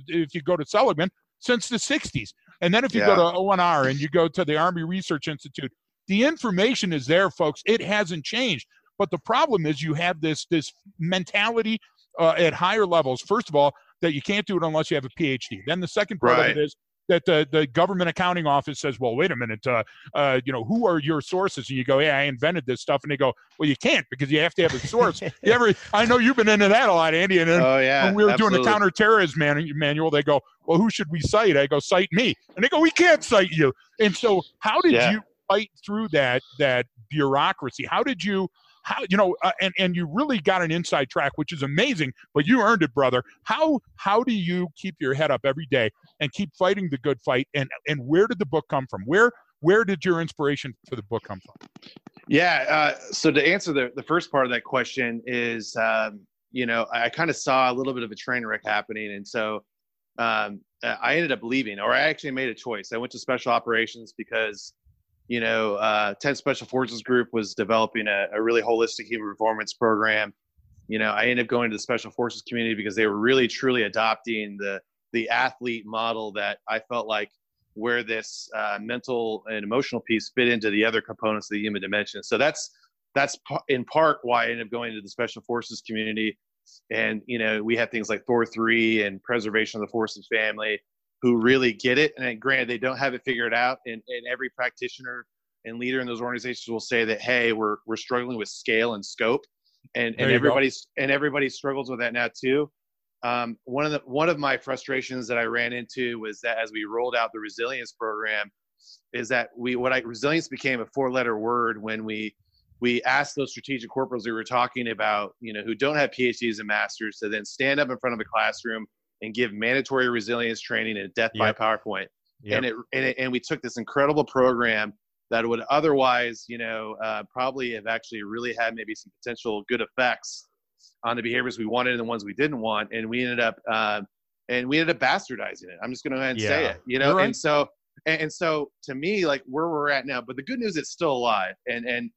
If you go to Seligman, since the '60s, and then if you go to ONR and you go to the Army Research Institute, the information is there, folks. It hasn't changed. But the problem is you have this this mentality uh, at higher levels. First of all, that you can't do it unless you have a PhD. Then the second part Right. of it is that the, the government accounting office says, well, wait a minute, uh, uh, you know, who are your sources? And you go, yeah, I invented this stuff. And they go, well, you can't because you have to have a source. you ever, I know you've been into that a lot, Andy. And then oh yeah. when we were doing the counterterrorism manu- manual, they go, well, who should we cite? I go, cite me. And they go, we can't cite you. And so how did Yeah. you fight through that, that bureaucracy? How did you, how, you know, uh, and, and you really got an inside track, which is amazing, but you earned it, brother. How, how do you keep your head up every day and keep fighting the good fight? And, and where did the book come from? Where, where did your inspiration for the book come from? Yeah. Uh, so to answer the, the first part of that question is, um, you know, I kind of saw a little bit of a train wreck happening, and so um, I ended up leaving, or I actually made a choice. I went to special operations because, you know, uh, 10 Special Forces Group was developing a, a really holistic human performance program. You know, I ended up going to the Special Forces community because they were really truly adopting the the athlete model that I felt like where this uh, mental and emotional piece fit into the other components of the human dimension. So that's that's in part why I ended up going to the Special Forces community. And you know, we have things like THOR3 and Preservation of the Forces family, who really get it. And granted, they don't have it figured out. And, and every practitioner and leader in those organizations will say that, hey, we're we're struggling with scale and scope, and and everybody's go. and everybody struggles with that now too. Um, one of the one of my frustrations that I ran into was that as we rolled out the resilience program, is that we what I resilience became a four letter word when we we asked those strategic corporals we were talking about, you know, who don't have PhDs and masters, to then stand up in front of a classroom and give mandatory resilience training and death yep. by PowerPoint. Yep. And, it, and it and we took this incredible program that would otherwise, you know, uh, probably have actually really had maybe some potential good effects on the behaviors we wanted and the ones we didn't want, and we ended up uh, and we ended up bastardizing it. I'm just going to go ahead and yeah. say it, you know. Right. And so and, and so to me, like where we're at now, but the good news is still alive, and and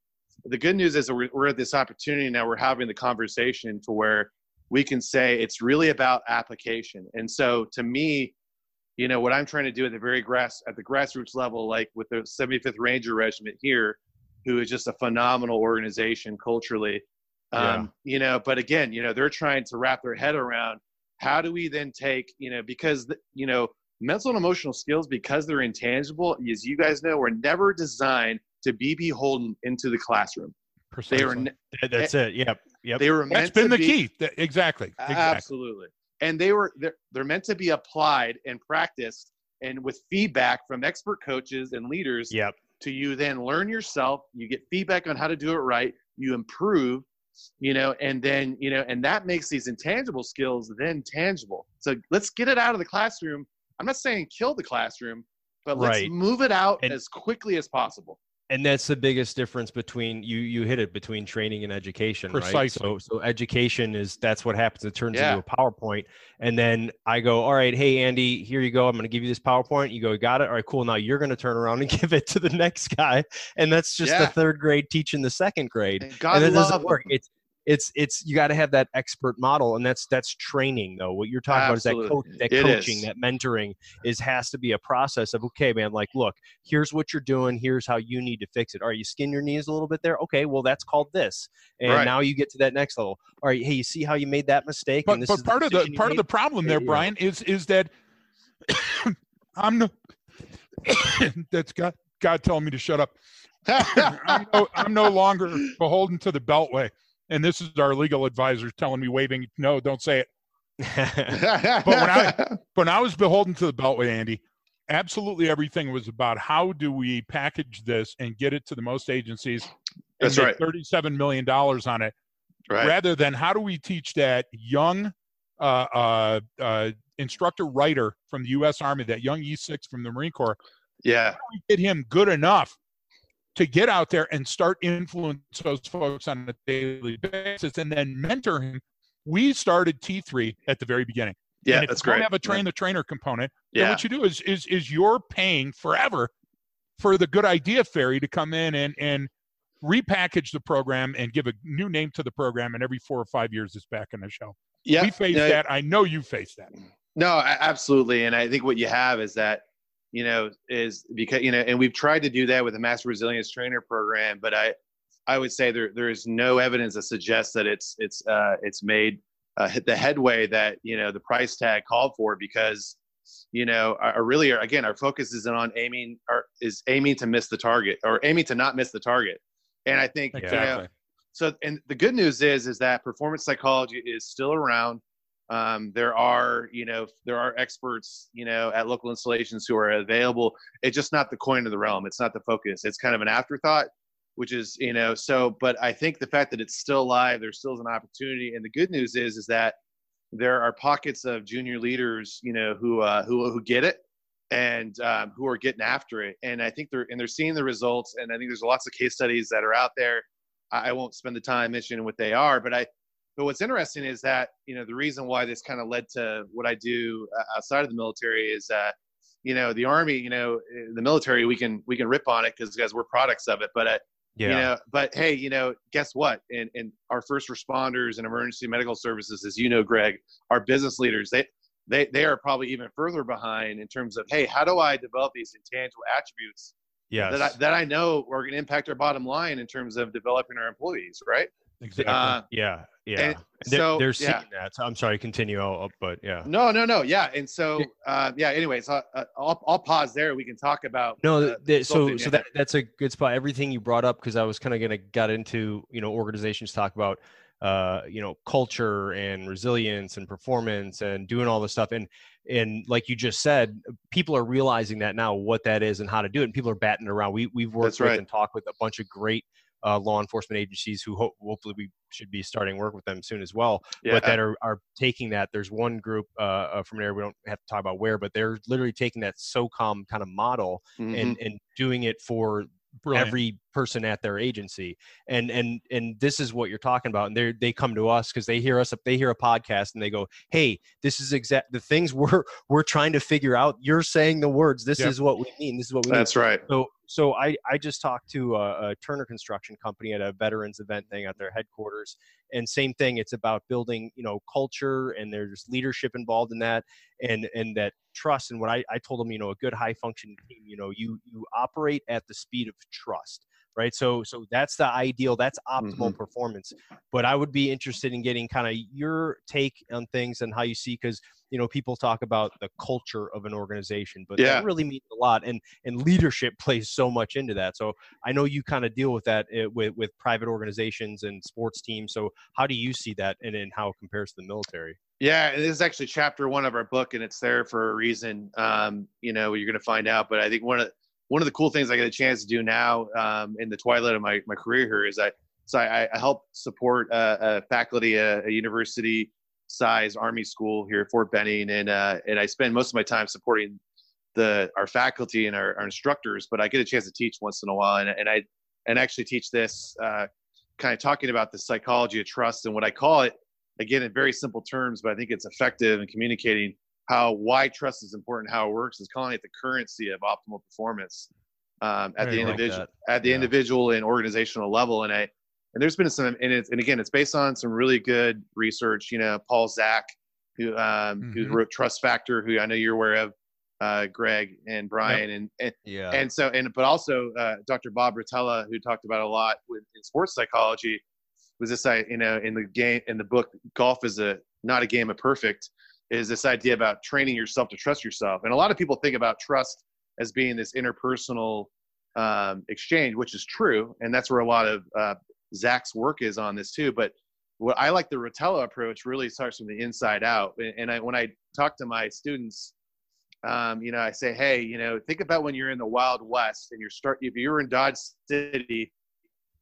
the good news is that we're, we're at this opportunity now. We're having the conversation to where we can say it's really about application. And so to me, you know, what I'm trying to do at the very grass at the grassroots level, like with the 75th Ranger Regiment here, who is just a phenomenal organization culturally. Um, you know, but again, you know, they're trying to wrap their head around how do we then take, you know, because you know, mental and emotional skills, because they're intangible, as you guys know, were never designed to be beholden into the classroom. Precisely. They were. That's it. Yep. Yep. They were. That's been the be, key. Exactly. exactly. Absolutely. And they were. They're, they're meant to be applied and practiced, and with feedback from expert coaches and leaders. Yep. To you then learn yourself. You get feedback on how to do it right. You improve. You know, and then you know, and that makes these intangible skills then tangible. So let's get it out of the classroom. I'm not saying kill the classroom, but let's right. move it out and, as quickly as possible and that's the biggest difference between you you hit it between training and education Precisely. right? So so education is that's what happens. It turns yeah. into a powerpoint. And then i go all right hey andy here you go. I'm going to give you this powerpoint. You go got it? All right cool. Now you're going to turn around and give it to the next guy. And that's just yeah. the third grade teaching the second grade. And, God and it doesn't work. It's it's it's you got to have that expert model and that's that's training though. What you're talking Absolutely. about is that, that coaching is. that mentoring is has to be a process of okay man like look here's what you're doing here's how you need to fix it. Are you skin your knees a little bit there? Okay well that's called this and right. now you get to that next level. All right hey you see how you made that mistake but, but part the of the part of the problem there brian is is that i'm no that's god god telling me to shut up. I'm, no, I'm no longer beholden to the beltway and this is our legal advisor telling me waving no don't say it. But when i when i was beholden to the beltway andy absolutely everything was about how do we package this and get it to the most agencies that's right. 37 million dollars on it right. rather than how do we teach that young uh, uh, uh, instructor writer from the u.s army that young e6 from the marine corps yeah. get him good enough to get out there and start influence those folks on a daily basis and then mentor him. We started T3 at the very beginning. Yeah, and if that's you great. Don't have a train the trainer component. Yeah. what you do is is is you're paying forever for the good idea fairy to come in and and repackage the program and give a new name to the program, and every four or five years it's back in the show. Yeah, we face that. I know you face that. No, absolutely, and I think what you have is that you know, is because you know, and we've tried to do that with the Master Resilience Trainer program, but I, I would say there there is no evidence that suggests that it's it's uh, it's made uh, the headway that you know the price tag called for because you know our, our really again our focus isn't on aiming or is aiming to miss the target or aiming to not miss the target, and I think exactly. you know, so. And the good news is is that performance psychology is still around. Um, there are, you know, there are experts, you know, at local installations who are available. It's just not the coin of the realm. It's not the focus. It's kind of an afterthought, which is, you know, so. But I think the fact that it's still live, there still is an opportunity. And the good news is, is that there are pockets of junior leaders, you know, who uh, who who get it and um, who are getting after it. And I think they're and they're seeing the results. And I think there's lots of case studies that are out there. I won't spend the time mentioning what they are, but I but what's interesting is that you know the reason why this kind of led to what I do uh, outside of the military is that you know the army, you know, the military, we can we can rip on it because guys we're products of it, but uh, yeah. you know, but hey, you know, guess what? And and our first responders and emergency medical services, as you know, Greg, our business leaders, they they they are probably even further behind in terms of hey, how do I develop these intangible attributes yes. that I, that I know are going to impact our bottom line in terms of developing our employees, right? Exactly. Uh, yeah. Yeah. They're, so they're seeing yeah. that. So I'm sorry, continue. I'll, but yeah. No, no, no. Yeah. And so, uh, yeah. Anyways, uh, I'll, I'll pause there. We can talk about. No, the, so so that that's a good spot. Everything you brought up because I was kind of gonna get into you know organizations talk about uh, you know culture and resilience and performance and doing all this stuff and and like you just said people are realizing that now what that is and how to do it and people are batting around we, we've worked That's with and talked with a bunch of great uh, law enforcement agencies who ho- hopefully we should be starting work with them soon as well. Yeah. But that are, are taking that. There's one group uh, uh, from there we don't have to talk about where, but they're literally taking that SOCOM kind of model mm-hmm. and and doing it for Brilliant. every person at their agency and and and this is what you're talking about and they they come to us because they hear us up they hear a podcast and they go hey this is exact the things we're we're trying to figure out you're saying the words this yep. is what we mean this is what we mean. that's mean. right so so I, I just talked to a, a, Turner Construction Company at a veterans event thing at their headquarters, and same thing. It's about building, you know, culture, and there's leadership involved in that, and and that trust. And what I, I told them, you know, a good high functioning team, you know, you you operate at the speed of trust right so so that's the ideal that's optimal mm-hmm. performance but i would be interested in getting kind of your take on things and how you see because you know people talk about the culture of an organization but yeah. that really means a lot and and leadership plays so much into that so i know you kind of deal with that eh, with with private organizations and sports teams so how do you see that and, and how it compares to the military yeah, this is actually chapter one of our book, and it's there for a reason. Um, you know, you're going to find out. But I think one of one of the cool things I get a chance to do now um, in the twilight of my, my career here is I so I, I help support uh, a faculty a, a university size army school here at Fort Benning, and uh, and I spend most of my time supporting the our faculty and our, our, instructors. But I get a chance to teach once in a while, and, and I and actually teach this uh, kind of talking about the psychology of trust and what I call it again in very simple terms, but I think it's effective in communicating how why trust is important, how it works, is calling it the currency of optimal performance um, at the individual like at the yeah. individual and organizational level. And I and there's been some and, it's, and again it's based on some really good research. You know, Paul Zak, who um, mm-hmm. who wrote Trust Factor, who I know you're aware of. Uh, Greg and Brian yep. and, and yeah and so and but also uh, Dr. Bob Rotella who talked about a lot with in sports psychology was this I you know in the game in the book golf is a not a game of perfect is this idea about training yourself to trust yourself. And a lot of people think about trust as being this interpersonal um, exchange, which is true. And that's where a lot of uh, Zak's work is on this too. But what I like the Rotella approach really starts from the inside out. And I, when I talk to my students, um, you know, I say, hey, you know, think about when you're in the Wild West and you're start if you're in Dodge City,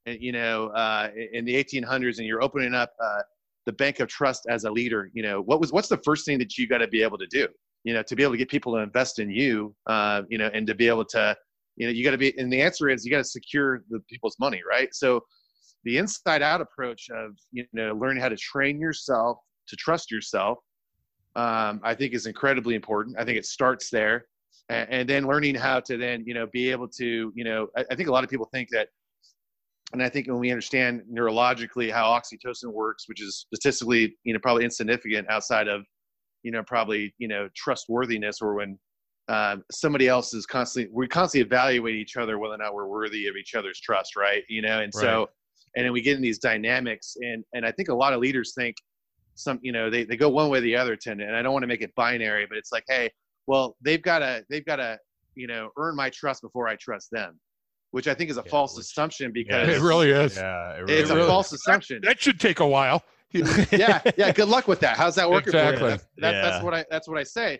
you know, uh, in the 1800s, and you're opening up uh, the bank of trust as a leader you know what was what's the first thing that you got to be able to do you know to be able to get people to invest in you uh, you know and to be able to you know you got to be and the answer is you got to secure the people's money right so the inside out approach of you know learning how to train yourself to trust yourself um, i think is incredibly important i think it starts there and, and, then learning how to then you know be able to you know I, I think a lot of people think that and I think when we understand neurologically how oxytocin works, which is statistically, you know, probably insignificant outside of, you know, probably, you know, trustworthiness or when uh, somebody else is constantly, we constantly evaluate each other whether or not we're worthy of each other's trust, right? You know, and right. so, and then we get in these dynamics, and and I think a lot of leaders think some, you know, they they go one way or the other, tend, and I don't want to make it binary, but it's like, hey, well, they've got to they've got to, you know, earn my trust before I trust them which I think is a yeah, false which, assumption because yeah, it really is. Yeah, it really it's is. a false assumption. That, that, should take a while. yeah, yeah. Good luck with that. How's that working exactly. for you? That's, that's, yeah. that's what I that's what I say.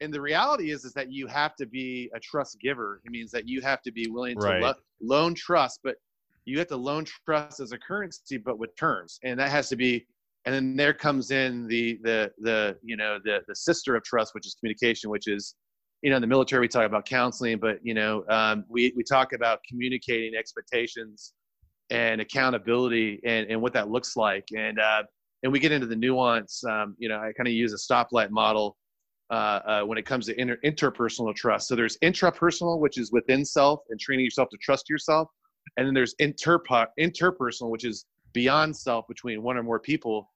And the reality is, is that you have to be a trust giver. It means that you have to be willing to right. lo- loan trust, but you have to loan trust as a currency, but with terms, and that has to be. And then there comes in the the the you know the the sister of trust, which is communication, which is you know in the military we talk about counseling but you know um, we, we talk about communicating expectations and accountability and, and what that looks like and uh, and we get into the nuance. Um, you know, I kind of use a stoplight model uh, uh, when it comes to inter- interpersonal trust. So there's intrapersonal, which is within self and training yourself to trust yourself, and then there's interpo- interpersonal, which is beyond self between one or more people.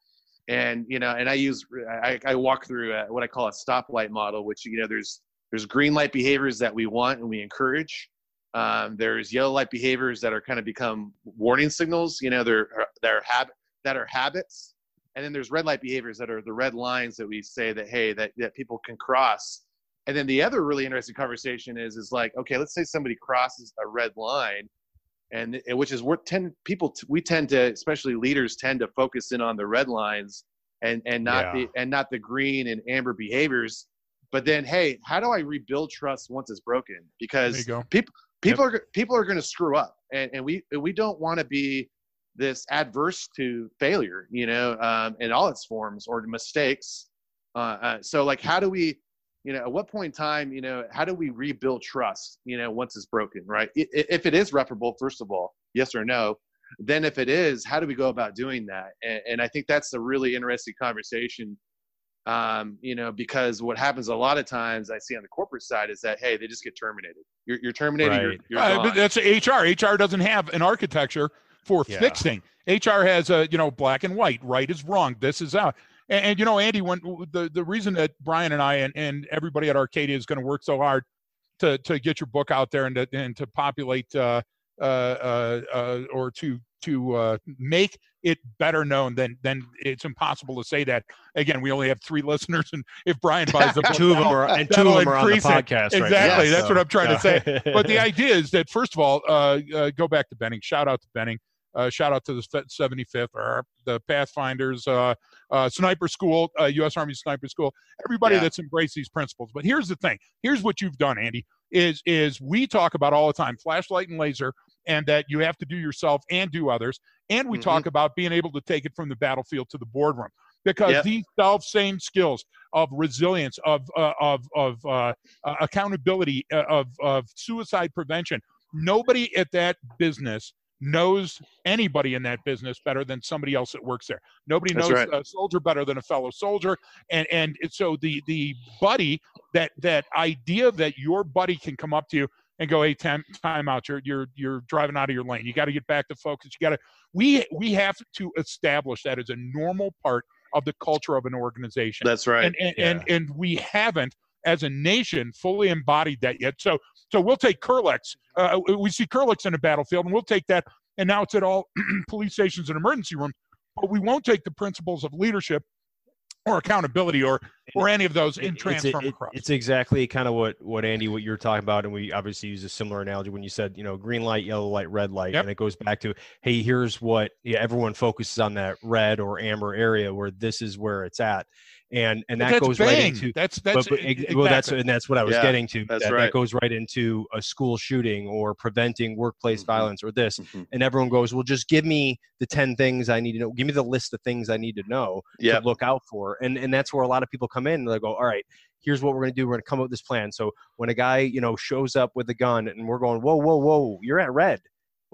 And you know, and I use I, I walk through a, what I call a stoplight model, which you know there's there's green light behaviors that we want and we encourage. Um, there's yellow light behaviors that are kind of become warning signals. You know, they're they're habit that are habits and then there's red light behaviors that are the red lines that we say that hey that, that people can cross and then the other really interesting conversation is is like okay let's say somebody crosses a red line and which is we're tend people we tend to especially leaders tend to focus in on the red lines and and not yeah. the and not the green and amber behaviors but then hey how do i rebuild trust once it's broken because people people yep. are people are going to screw up and, and we we don't want to be this adverse to failure, you know, um, in all its forms or mistakes. Uh, uh, so, like, how do we, you know, at what point in time, you know, how do we rebuild trust, you know, once it's broken, right? If it is reparable, first of all, yes or no. Then, if it is, how do we go about doing that? And, and I think that's a really interesting conversation um, you know, because what happens a lot of times I see on the corporate side is that hey, they just get terminated. You're, you're terminated. Right. You're, you're uh, but that's HR. HR doesn't have an architecture for yeah. fixing. HR has a you know black and white, right is wrong, this is out. And, and, you know, Andy, when the the reason that Brian and I and, and everybody at Arcadia is going to work so hard to to get your book out there and to and to populate uh, uh, uh, uh or to to uh, make it better known than then it's impossible to say that. Again we only have three listeners and if brian buys the book two of them are and two of them are on the podcast it. exactly that's so, what i'm trying yeah. to say. But the idea is that first of all uh, uh, go back to benning. Shout out to benning uh, shout out to the 75th or the Pathfinders uh, uh, Sniper School, U.S. Uh, Army Sniper School. Everybody yeah. that's embraced these principles. But here's the thing. Here's what you've done, Andy. Is is we talk about all the time flashlight and laser, and that you have to do yourself and do others. And we mm-hmm. talk about being able to take it from the battlefield to the boardroom because yep. these self same skills of resilience, of uh, of of uh, uh, accountability, uh, of of suicide prevention. Nobody at that business knows anybody in that business better than somebody else that works there. Nobody knows right. a soldier better than a fellow soldier, and and so the the buddy that that idea that your buddy can come up to you and go, hey, time time out, you're you're you're driving out of your lane. You got to get back to focus. You got to we we have to establish that as a normal part of the culture of an organization. That's right. And and yeah. and, and we haven't as a nation fully embodied that yet. So so we'll take Kerlix. Uh, we see Kerlix in a battlefield, and we'll take that. And now it's at all police stations and emergency rooms. But we won't take the principles of leadership or accountability or or any of those in transform it's, across. It's exactly kind of what what Andy what you're talking about, and we obviously use a similar analogy when you said you know green light, yellow light, red light, yep. and it goes back to hey, here's what yeah, everyone focuses on that red or amber area where this is where it's at, and and that goes bang. right into that's that's but, but, exactly. well that's and that's what I was yeah, getting to. That, right. that goes right into a school shooting or preventing workplace mm-hmm. violence or this, mm-hmm. and everyone goes, well, just give me the ten things I need to know. Give me the list of things I need to know yep. to look out for, and and that's where a lot of people come in and they go, all right, here's what we're going to do. We're going to come up with this plan. So when a guy, you know, shows up with a gun and we're going, whoa, whoa, whoa, you're at red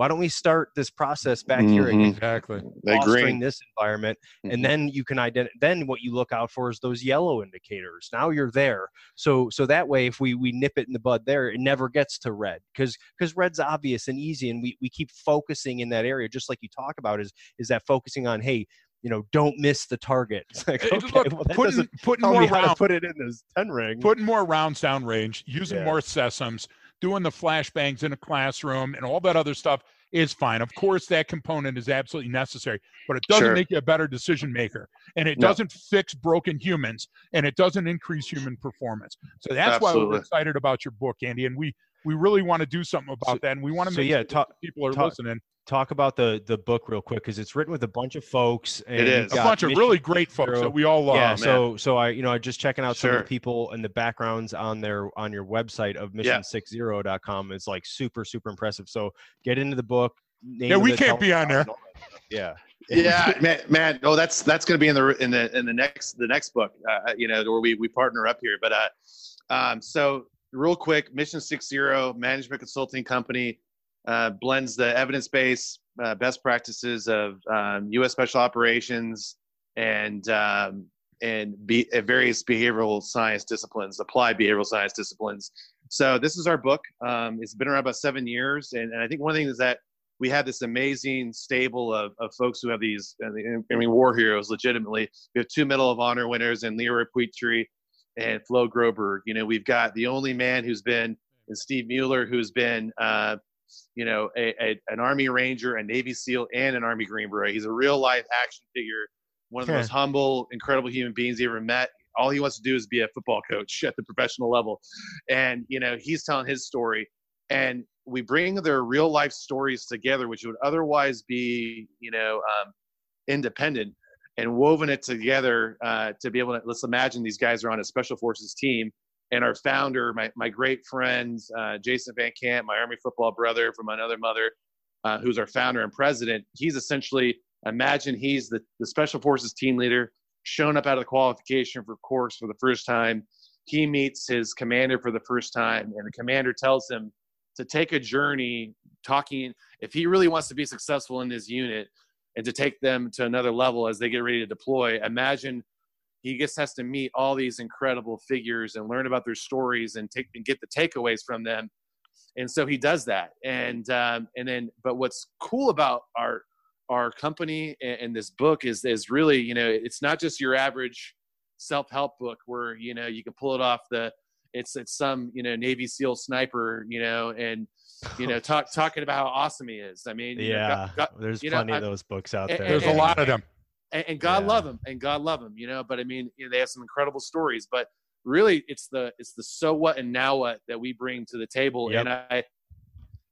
why don't we start this process back here mm-hmm. again exactly fostering this environment mm-hmm. and then you can identify then what you look out for is those yellow indicators now you're there so so that way if we we nip it in the bud there it never gets to red because because red's obvious and easy and we, we keep focusing in that area just like you talk about is is that focusing on hey you know, don't miss the target. It's like, okay, Look, well, putting, putting more rounds, put it in this 10 ring. Putting more rounds down range, using yeah. more SESMs, doing the flashbangs in a classroom and all that other stuff is fine. Of course, that component is absolutely necessary, but it doesn't sure. make you a better decision maker, and it no. doesn't fix broken humans, and it doesn't increase human performance. So that's Absolutely. why we're excited about your book, Andy, and we we really want to do something about so, that, and we want to so make yeah, sure talk, people are talk, listening talk about the the book real quick because it's written with a bunch of folks. And it is a bunch of really great folks that we all love. Yeah, so so I you know I just checking out sure. some of the people and the backgrounds on their on your website of mission6zero.com is like super super impressive. So get into the book. Yeah, we can't be on there. Yeah. yeah, man, man. Oh, that's that's going to be in the in the in the next the next book. Uh, you know, where we we partner up here. But uh, um, so real quick, Mission6Zero Management Consulting Company uh, blends the evidence base uh, best practices of um, U.S. Special Operations, and um, and be, uh, various behavioral science disciplines, applied behavioral science disciplines. So this is our book. Um, it's been around about seven years, and, and I think one thing is that we have this amazing stable of, of folks who have these, I mean, war heroes. Legitimately, we have two Medal of Honor winners and Leroy Petry and Flo Groberg. You know, we've got the only man who's been, and Steve Mueller, who's been, uh, you know, a, a, an Army Ranger, a Navy SEAL, and an Army Green Beret. He's a real life action figure one of the most humble, incredible human beings he ever met. All he wants to do is be a football coach at the professional level. And, you know, he's telling his story. And we bring their real life stories together, which would otherwise be, you know, um, independent and woven it together uh, to be able to, let's imagine these guys are on a special forces team. And our founder, my, my great friend, uh, Jason Van Camp, my Army football brother from another mother, uh, who's our founder and president, he's essentially Imagine he's the, the special forces team leader, shown up out of the qualification for course for the first time. He meets his commander for the first time, and the commander tells him to take a journey talking if he really wants to be successful in his unit and to take them to another level as they get ready to deploy. Imagine he just has to meet all these incredible figures and learn about their stories and take and get the takeaways from them. And so he does that. And um, and then but what's cool about our our company and, this book is is really you know it's not just your average self-help book where you know you can pull it off the it's it's some you know Navy SEAL sniper you know and you know talk talking about how awesome he is. I mean yeah, know, God, God, there's plenty know, of those books out there. And, there's and, a lot of them. And, and God yeah. love them, and God love them, you know. But I mean, you know, they have some incredible stories. But really, it's the it's the so what and now what that we bring to the table. Yep. And I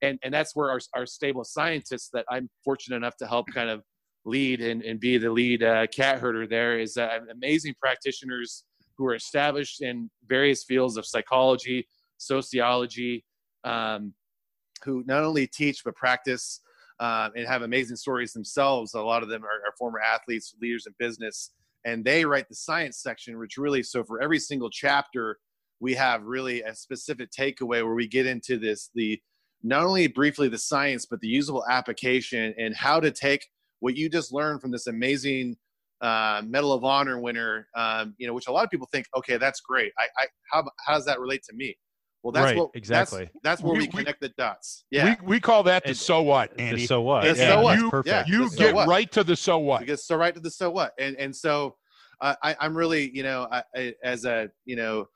and and that's where our, our stable of scientists that i'm fortunate enough to help kind of lead and, and be the lead uh, cat herder there is uh, amazing practitioners who are established in various fields of psychology sociology um, who not only teach but practice uh, and have amazing stories themselves a lot of them are, are former athletes leaders in business and they write the science section which really so for every single chapter we have really a specific takeaway where we get into this the not only briefly the science, but the usable application and how to take what you just learned from this amazing uh, Medal of Honor winner, um, you know, which a lot of people think, okay, that's great. I, I how, how does that relate to me? Well, that's right, what exactly. That's, that's where we, we connect the dots. Yeah, we, we call that the so what, Andy. The so what? The yeah, so what? You, yeah, you so get what. right to the so what. You get so right to the so what, and and so uh, I, I'm really, you know, I, I, as a you know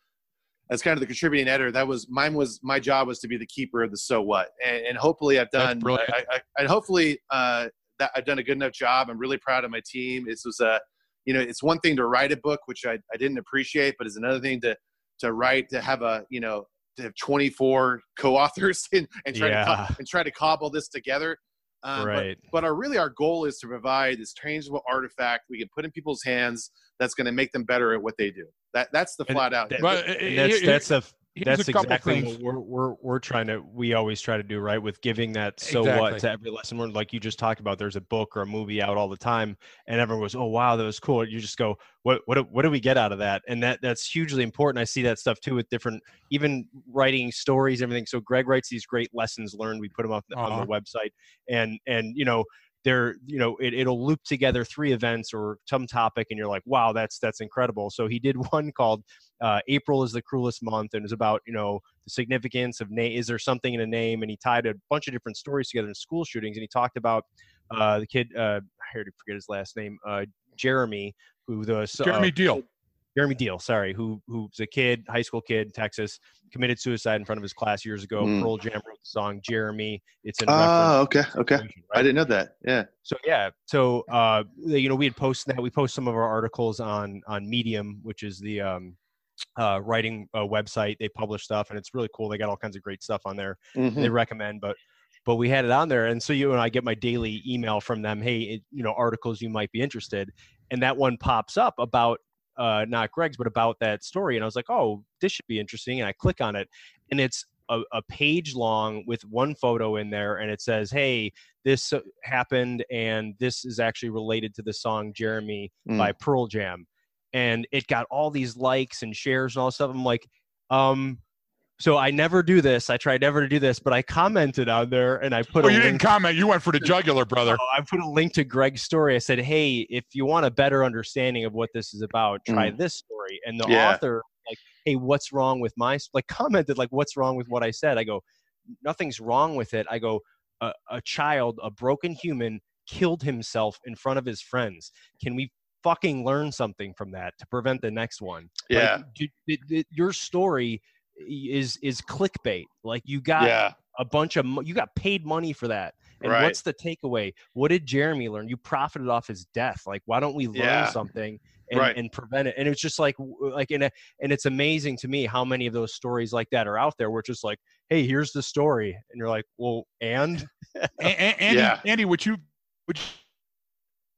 as kind of the contributing editor, that was mine was my job was to be the keeper of the so what, and, and hopefully I've done, I, I, and hopefully uh, that I've done a good enough job. I'm really proud of my team. This was a, you know, it's one thing to write a book, which I, I didn't appreciate, but it's another thing to to write to have a, you know, to have 24 co-authors and, and try yeah. to and try to cobble this together. Um, right. But, but, our really our goal is to provide this tangible artifact we can put in people's hands that's going to make them better at what they do. That that's the flat out. But, that's that's a that's exactly what we're, we're we're trying to we always try to do right with giving that so exactly. what to every lesson learned like you just talked about there's a book or a movie out all the time and everyone goes oh wow that was cool you just go what what what do we get out of that and that that's hugely important i see that stuff too with different even writing stories everything so greg writes these great lessons learned we put them up uh-huh. on the uh-huh. website and and you know there you know it, it'll loop together three events or some topic and you're like wow that's that's incredible. So he did one called uh, april is the cruelest month and it's about you know the significance of name is there something in a name? And he tied a bunch of different stories together in school shootings and he talked about uh, the kid uh, i to forget his last name uh, jeremy who the jeremy deal Jeremy Deal, sorry, who who's a kid, high school kid, in Texas, committed suicide in front of his class years ago. Mm. Pearl Jam wrote the song Jeremy. It's in. Oh, okay, okay. Right? I didn't know that. Yeah. So yeah, so uh, you know, we had posted that. We post some of our articles on on Medium, which is the um, uh, writing uh, website. They publish stuff, and it's really cool. They got all kinds of great stuff on there. Mm-hmm. They recommend, but but we had it on there and so you and i get my daily email from them hey it, you know articles you might be interested and that one pops up about uh, not Greg's, but about that story. And I was like, oh, this should be interesting. And I click on it, and it's a, a, page long with one photo in there, and it says, hey, this uh, happened, and this is actually related to the song Jeremy mm. by Pearl Jam. And it got all these likes and shares and all stuff. I'm like, um, so I never do this. I try never to do this, but I commented on there and I put Oh, a you link. didn't comment. You went for the jugular, brother. I put a link to Greg's story. I said, "Hey, if you want a better understanding of what this is about, try mm. this story." And the Yeah. author, like, "Hey, what's wrong with my?" Like, commented, like, "What's wrong with what I said?" I go, "Nothing's wrong with it." I go, "A, a child, a broken human, killed himself in front of his friends. Can we fucking learn something from that to prevent the next one?" Like, Yeah. d- your story is is clickbait. Like, you got Yeah. a bunch of you got paid money for that and Right. what's the takeaway what did jeremy learn you profited off his death like why don't we learn Yeah. something and, Right. and prevent it and it's just like like in a, and it's amazing to me how many of those stories like that are out there where it's just like hey here's the story and you're like well and A- a- Andy, Yeah. Andy, would you would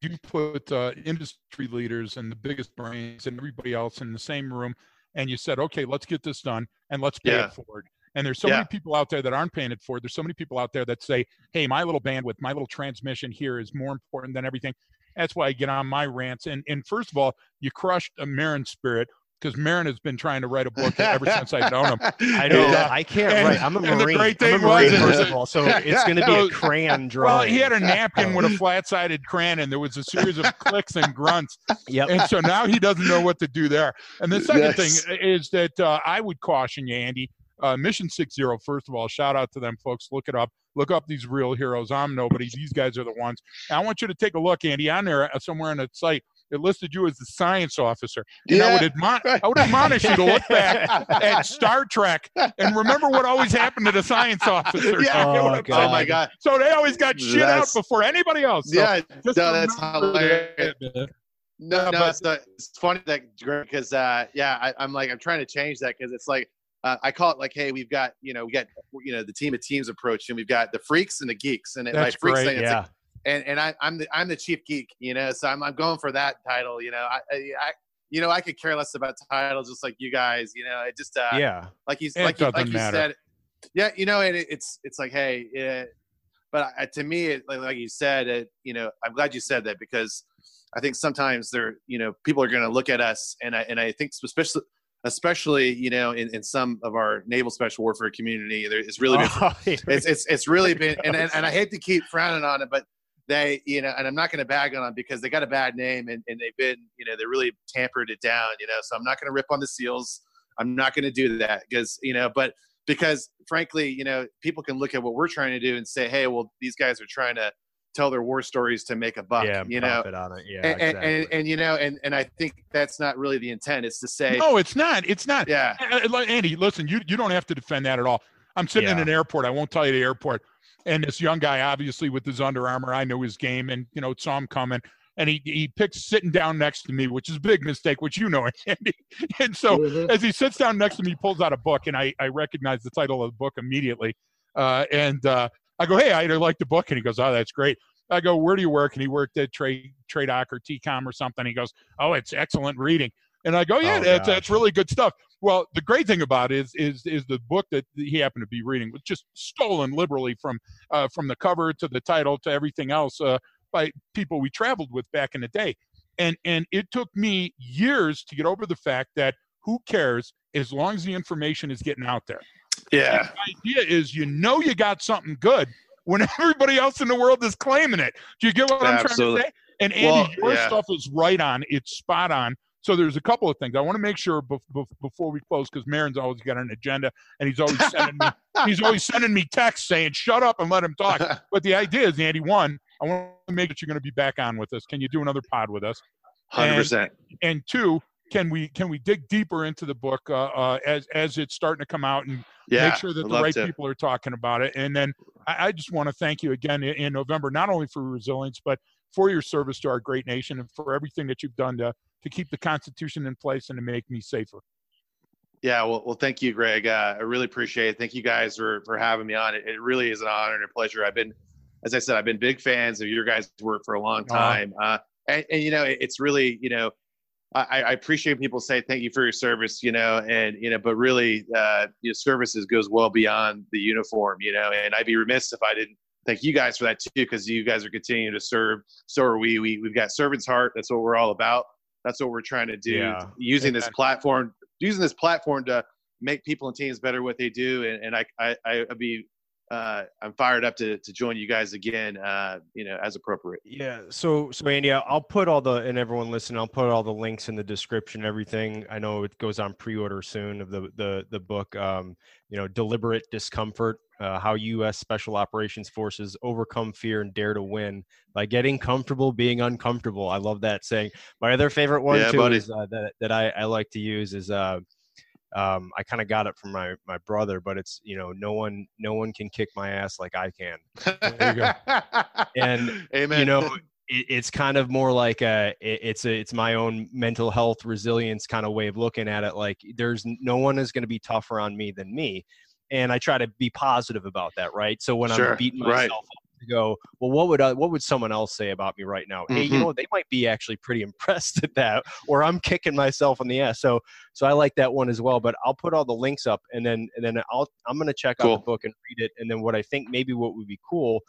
you put uh, industry leaders and the biggest brains and everybody else in the same room, and you said, okay, let's get this done and let's pay Yeah. it forward. And there's so Yeah. many people out there that aren't paying it forward. There's so many people out there that say, hey, my little bandwidth, my little transmission here is more important than everything. That's why I get on my rants. And and first of all, you crushed a Marin spirit because Marin has been trying to write a book ever since I've known him. i know Yeah. i can't And- write i'm a and the marine great i'm a thing was marine is first of all so it's going to be So- a crayon Well, drawing he had a napkin with a flat-sided crayon, and there was a series of clicks and grunts. yep and so now he doesn't know what to do there. And the second Yes. thing is that uh, I would caution you, Andy. Uh, Mission Six Zero. First of all, shout out to them folks. Look it up. Look up these real heroes. I'm nobody. These guys are the ones. And I want you to take a look, Andy, on there uh, somewhere on the site. It listed you as the science officer. And I would admon- I would admonish you to look back at Star Trek and remember what always happened to the science officer. Yeah. You know what I'm Oh, Oh my god. So they always got shit out before anybody else. So Yeah. just No, that's remember hilarious. that. No, no, it's, the, it's funny that because uh, yeah, I, I'm like I'm trying to change that because it's like uh, I call it like, hey, we've got you know we got you know the team of teams approach and we've got the freaks and the geeks and by That's freaks great, thing, it's yeah like, and and I, I'm the I'm the chief geek, you know, so I'm I'm going for that title, you know, I, I, you know I could care less about titles just like you guys, you know, it just uh, yeah. like you like you, like you said yeah you know and it, it's it's like hey it, but I, to me it, like, like you said it you know i'm glad you said that because i think sometimes they're you know people are going to look at us and i and i think especially especially you know in, in some of our naval special warfare community there it's really been Oh, it's it's it's really been and, and, and I hate to keep frowning on it, but they you know, and I'm not going to bag on them because they got a bad name and, and they've been you know they really tampered it down, you know. So I'm not going to rip on the seals. I'm not going to do that because you know, but because frankly, you know, people can look at what we're trying to do and say, hey, well, these guys are trying to tell their war stories to make a buck, yeah you know. on it yeah And, and, exactly. and, and you know, and, and I think that's not really the intent. It's to say, No, it's not. It's not. yeah, Andy, listen, you you don't have to defend that at all. I'm sitting in an airport. I won't tell you the airport. And this young guy, obviously with his Under Armour, I knew his game and you know saw him coming. And he he picks sitting down next to me, which is a big mistake, which you know, Andy. And so as he sits down next to me, he pulls out a book, and I I recognize the title of the book immediately. Uh, and uh, I go, hey, I like the book, and he goes, oh, that's great. I go, where do you work? And he worked at Trade Tradoc or TCOM or something. He goes, oh, it's excellent reading. And I go, yeah, Oh, that's, gosh. that's really good stuff. Well, the great thing about it is is is the book that he happened to be reading was just stolen liberally from uh, from the cover to the title to everything else uh, by people we traveled with back in the day, and and it took me years to get over the fact that who cares as long as the information is getting out there. yeah, The idea is you know you got something good when everybody else in the world is claiming it. Do you get what I'm trying to say? And Andy, Well, your yeah. stuff is right on. It's spot on. So there's a couple of things I want to make sure bef- bef- before we close because Marin's always got an agenda and he's always sending me he's always sending me texts saying shut up and let him talk. But the idea is, Andy, one, I want to make sure that you're going to be back on with us. Can you do another pod with us? hundred percent. And two, can we can we dig deeper into the book uh, uh, as as it's starting to come out and Yeah, make sure that the right to. people are talking about it. And then I, I just want to thank you again in, in November, not only for resilience, but for your service to our great nation and for everything that you've done to to keep the Constitution in place and to make me safer. Yeah, well, well, thank you, Greg. Uh, I really appreciate it. Thank you guys for for having me on. It, it really is an honor and a pleasure. I've been, as I said, I've been big fans of your guys' work for a long Aw. time. Uh, and, and you know, it, it's really, you know, I, I appreciate people say thank you for your service, you know, and you know, but really, uh, your services goes well beyond the uniform, you know. And I'd be remiss if I didn't thank you guys for that too, because you guys are continuing to serve. So are we. We we've got servant's heart. That's what we're all about. That's what we're trying to do. Yeah. Using this platform, using this platform to make people and teams better what they do. And, and I, I, I'd be uh, I'm fired up to to join you guys again. Uh, you know, as appropriate. Yeah. So so Andy, I'll put all the and everyone listen. I'll put all the links in the description. Everything. I know it goes on pre-order soon of the the the book. Um, you know, deliberate discomfort. Uh, how U.S. Special Operations Forces overcome fear and dare to win by getting comfortable being uncomfortable. I love that saying. My other favorite one Yeah, too buddy. is uh, that that I, I like to use is uh, um, I kind of got it from my my brother, but it's you know no one no one can kick my ass like I can. There you go. And amen. you know it, it's kind of more like a it, it's a it's my own mental health resilience kind of way of looking at it like there's no one is going to be tougher on me than me and i try to be positive about that right so when Sure, i'm beating right. myself up to go well what would I, what would someone else say about me right now? Hey you Mhm. know they might be actually pretty impressed at that or i'm kicking myself in the ass. So so i like that one as well but i'll put all the links up and then and then i'll i'm going to check out the book and read it and then what i think maybe what would be cool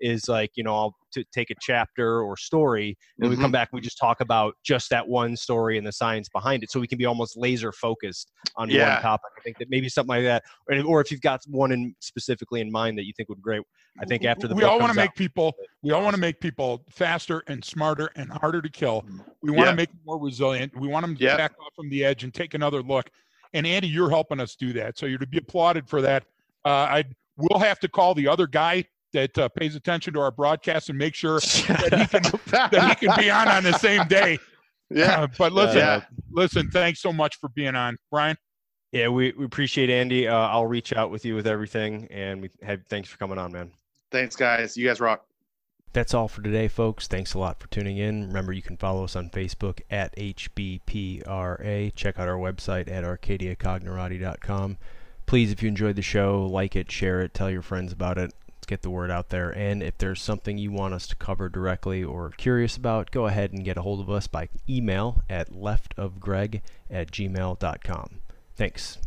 is like you know i'll t- take a chapter or story and we Mhm. come back we just talk about just that one story and the science behind it so we can be almost laser focused on Yeah. one topic i think that maybe something like that or, or if you've got one in specifically in mind that you think would be great i think after the we all want to out- make people we all want to make people faster and smarter and harder to kill we want to Yeah. make them more resilient we want them to Yeah. back off from the edge and take another look and andy you're helping us do that so you're to be applauded for that uh, i will have to call the other guy that uh, pays attention to our broadcast and make sure that he can that he can be on on the same day yeah. Uh, but listen Yeah. listen thanks so much for being on brian yeah we, we appreciate andy uh, i'll reach out with you with everything and we have thanks for coming on man Thanks, guys. You guys rock. That's all for today, folks. Thanks a lot for tuning in. Remember, you can follow us on Facebook at HBPRA. Check out our website at arcadiacognerati.com. Please, if you enjoyed the show, like it, share it, tell your friends about it. Get the word out there. And if there's something you want us to cover directly or curious about, go ahead and get a hold of us by email at leftofgreg at gmail.com. Thanks.